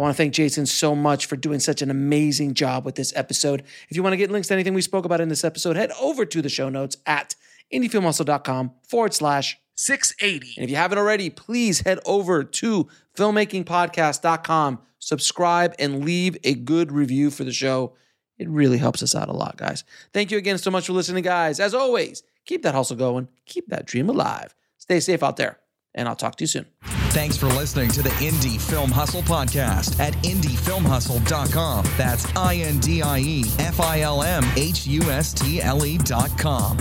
I want to thank Jason so much for doing such an amazing job with this episode. If you want to get links to anything we spoke about in this episode, head over to the show notes at indiefilmhustle.com forward slash 680. And if you haven't already, please head over to filmmakingpodcast.com, subscribe, and leave a good review for the show. It really helps us out a lot, guys. Thank you again so much for listening, guys. As always, keep that hustle going, keep that dream alive. Stay safe out there, and I'll talk to you soon. Thanks for listening to the Indie Film Hustle podcast at indiefilmhustle.com. That's I N D I E F I L M H U S T L E.com.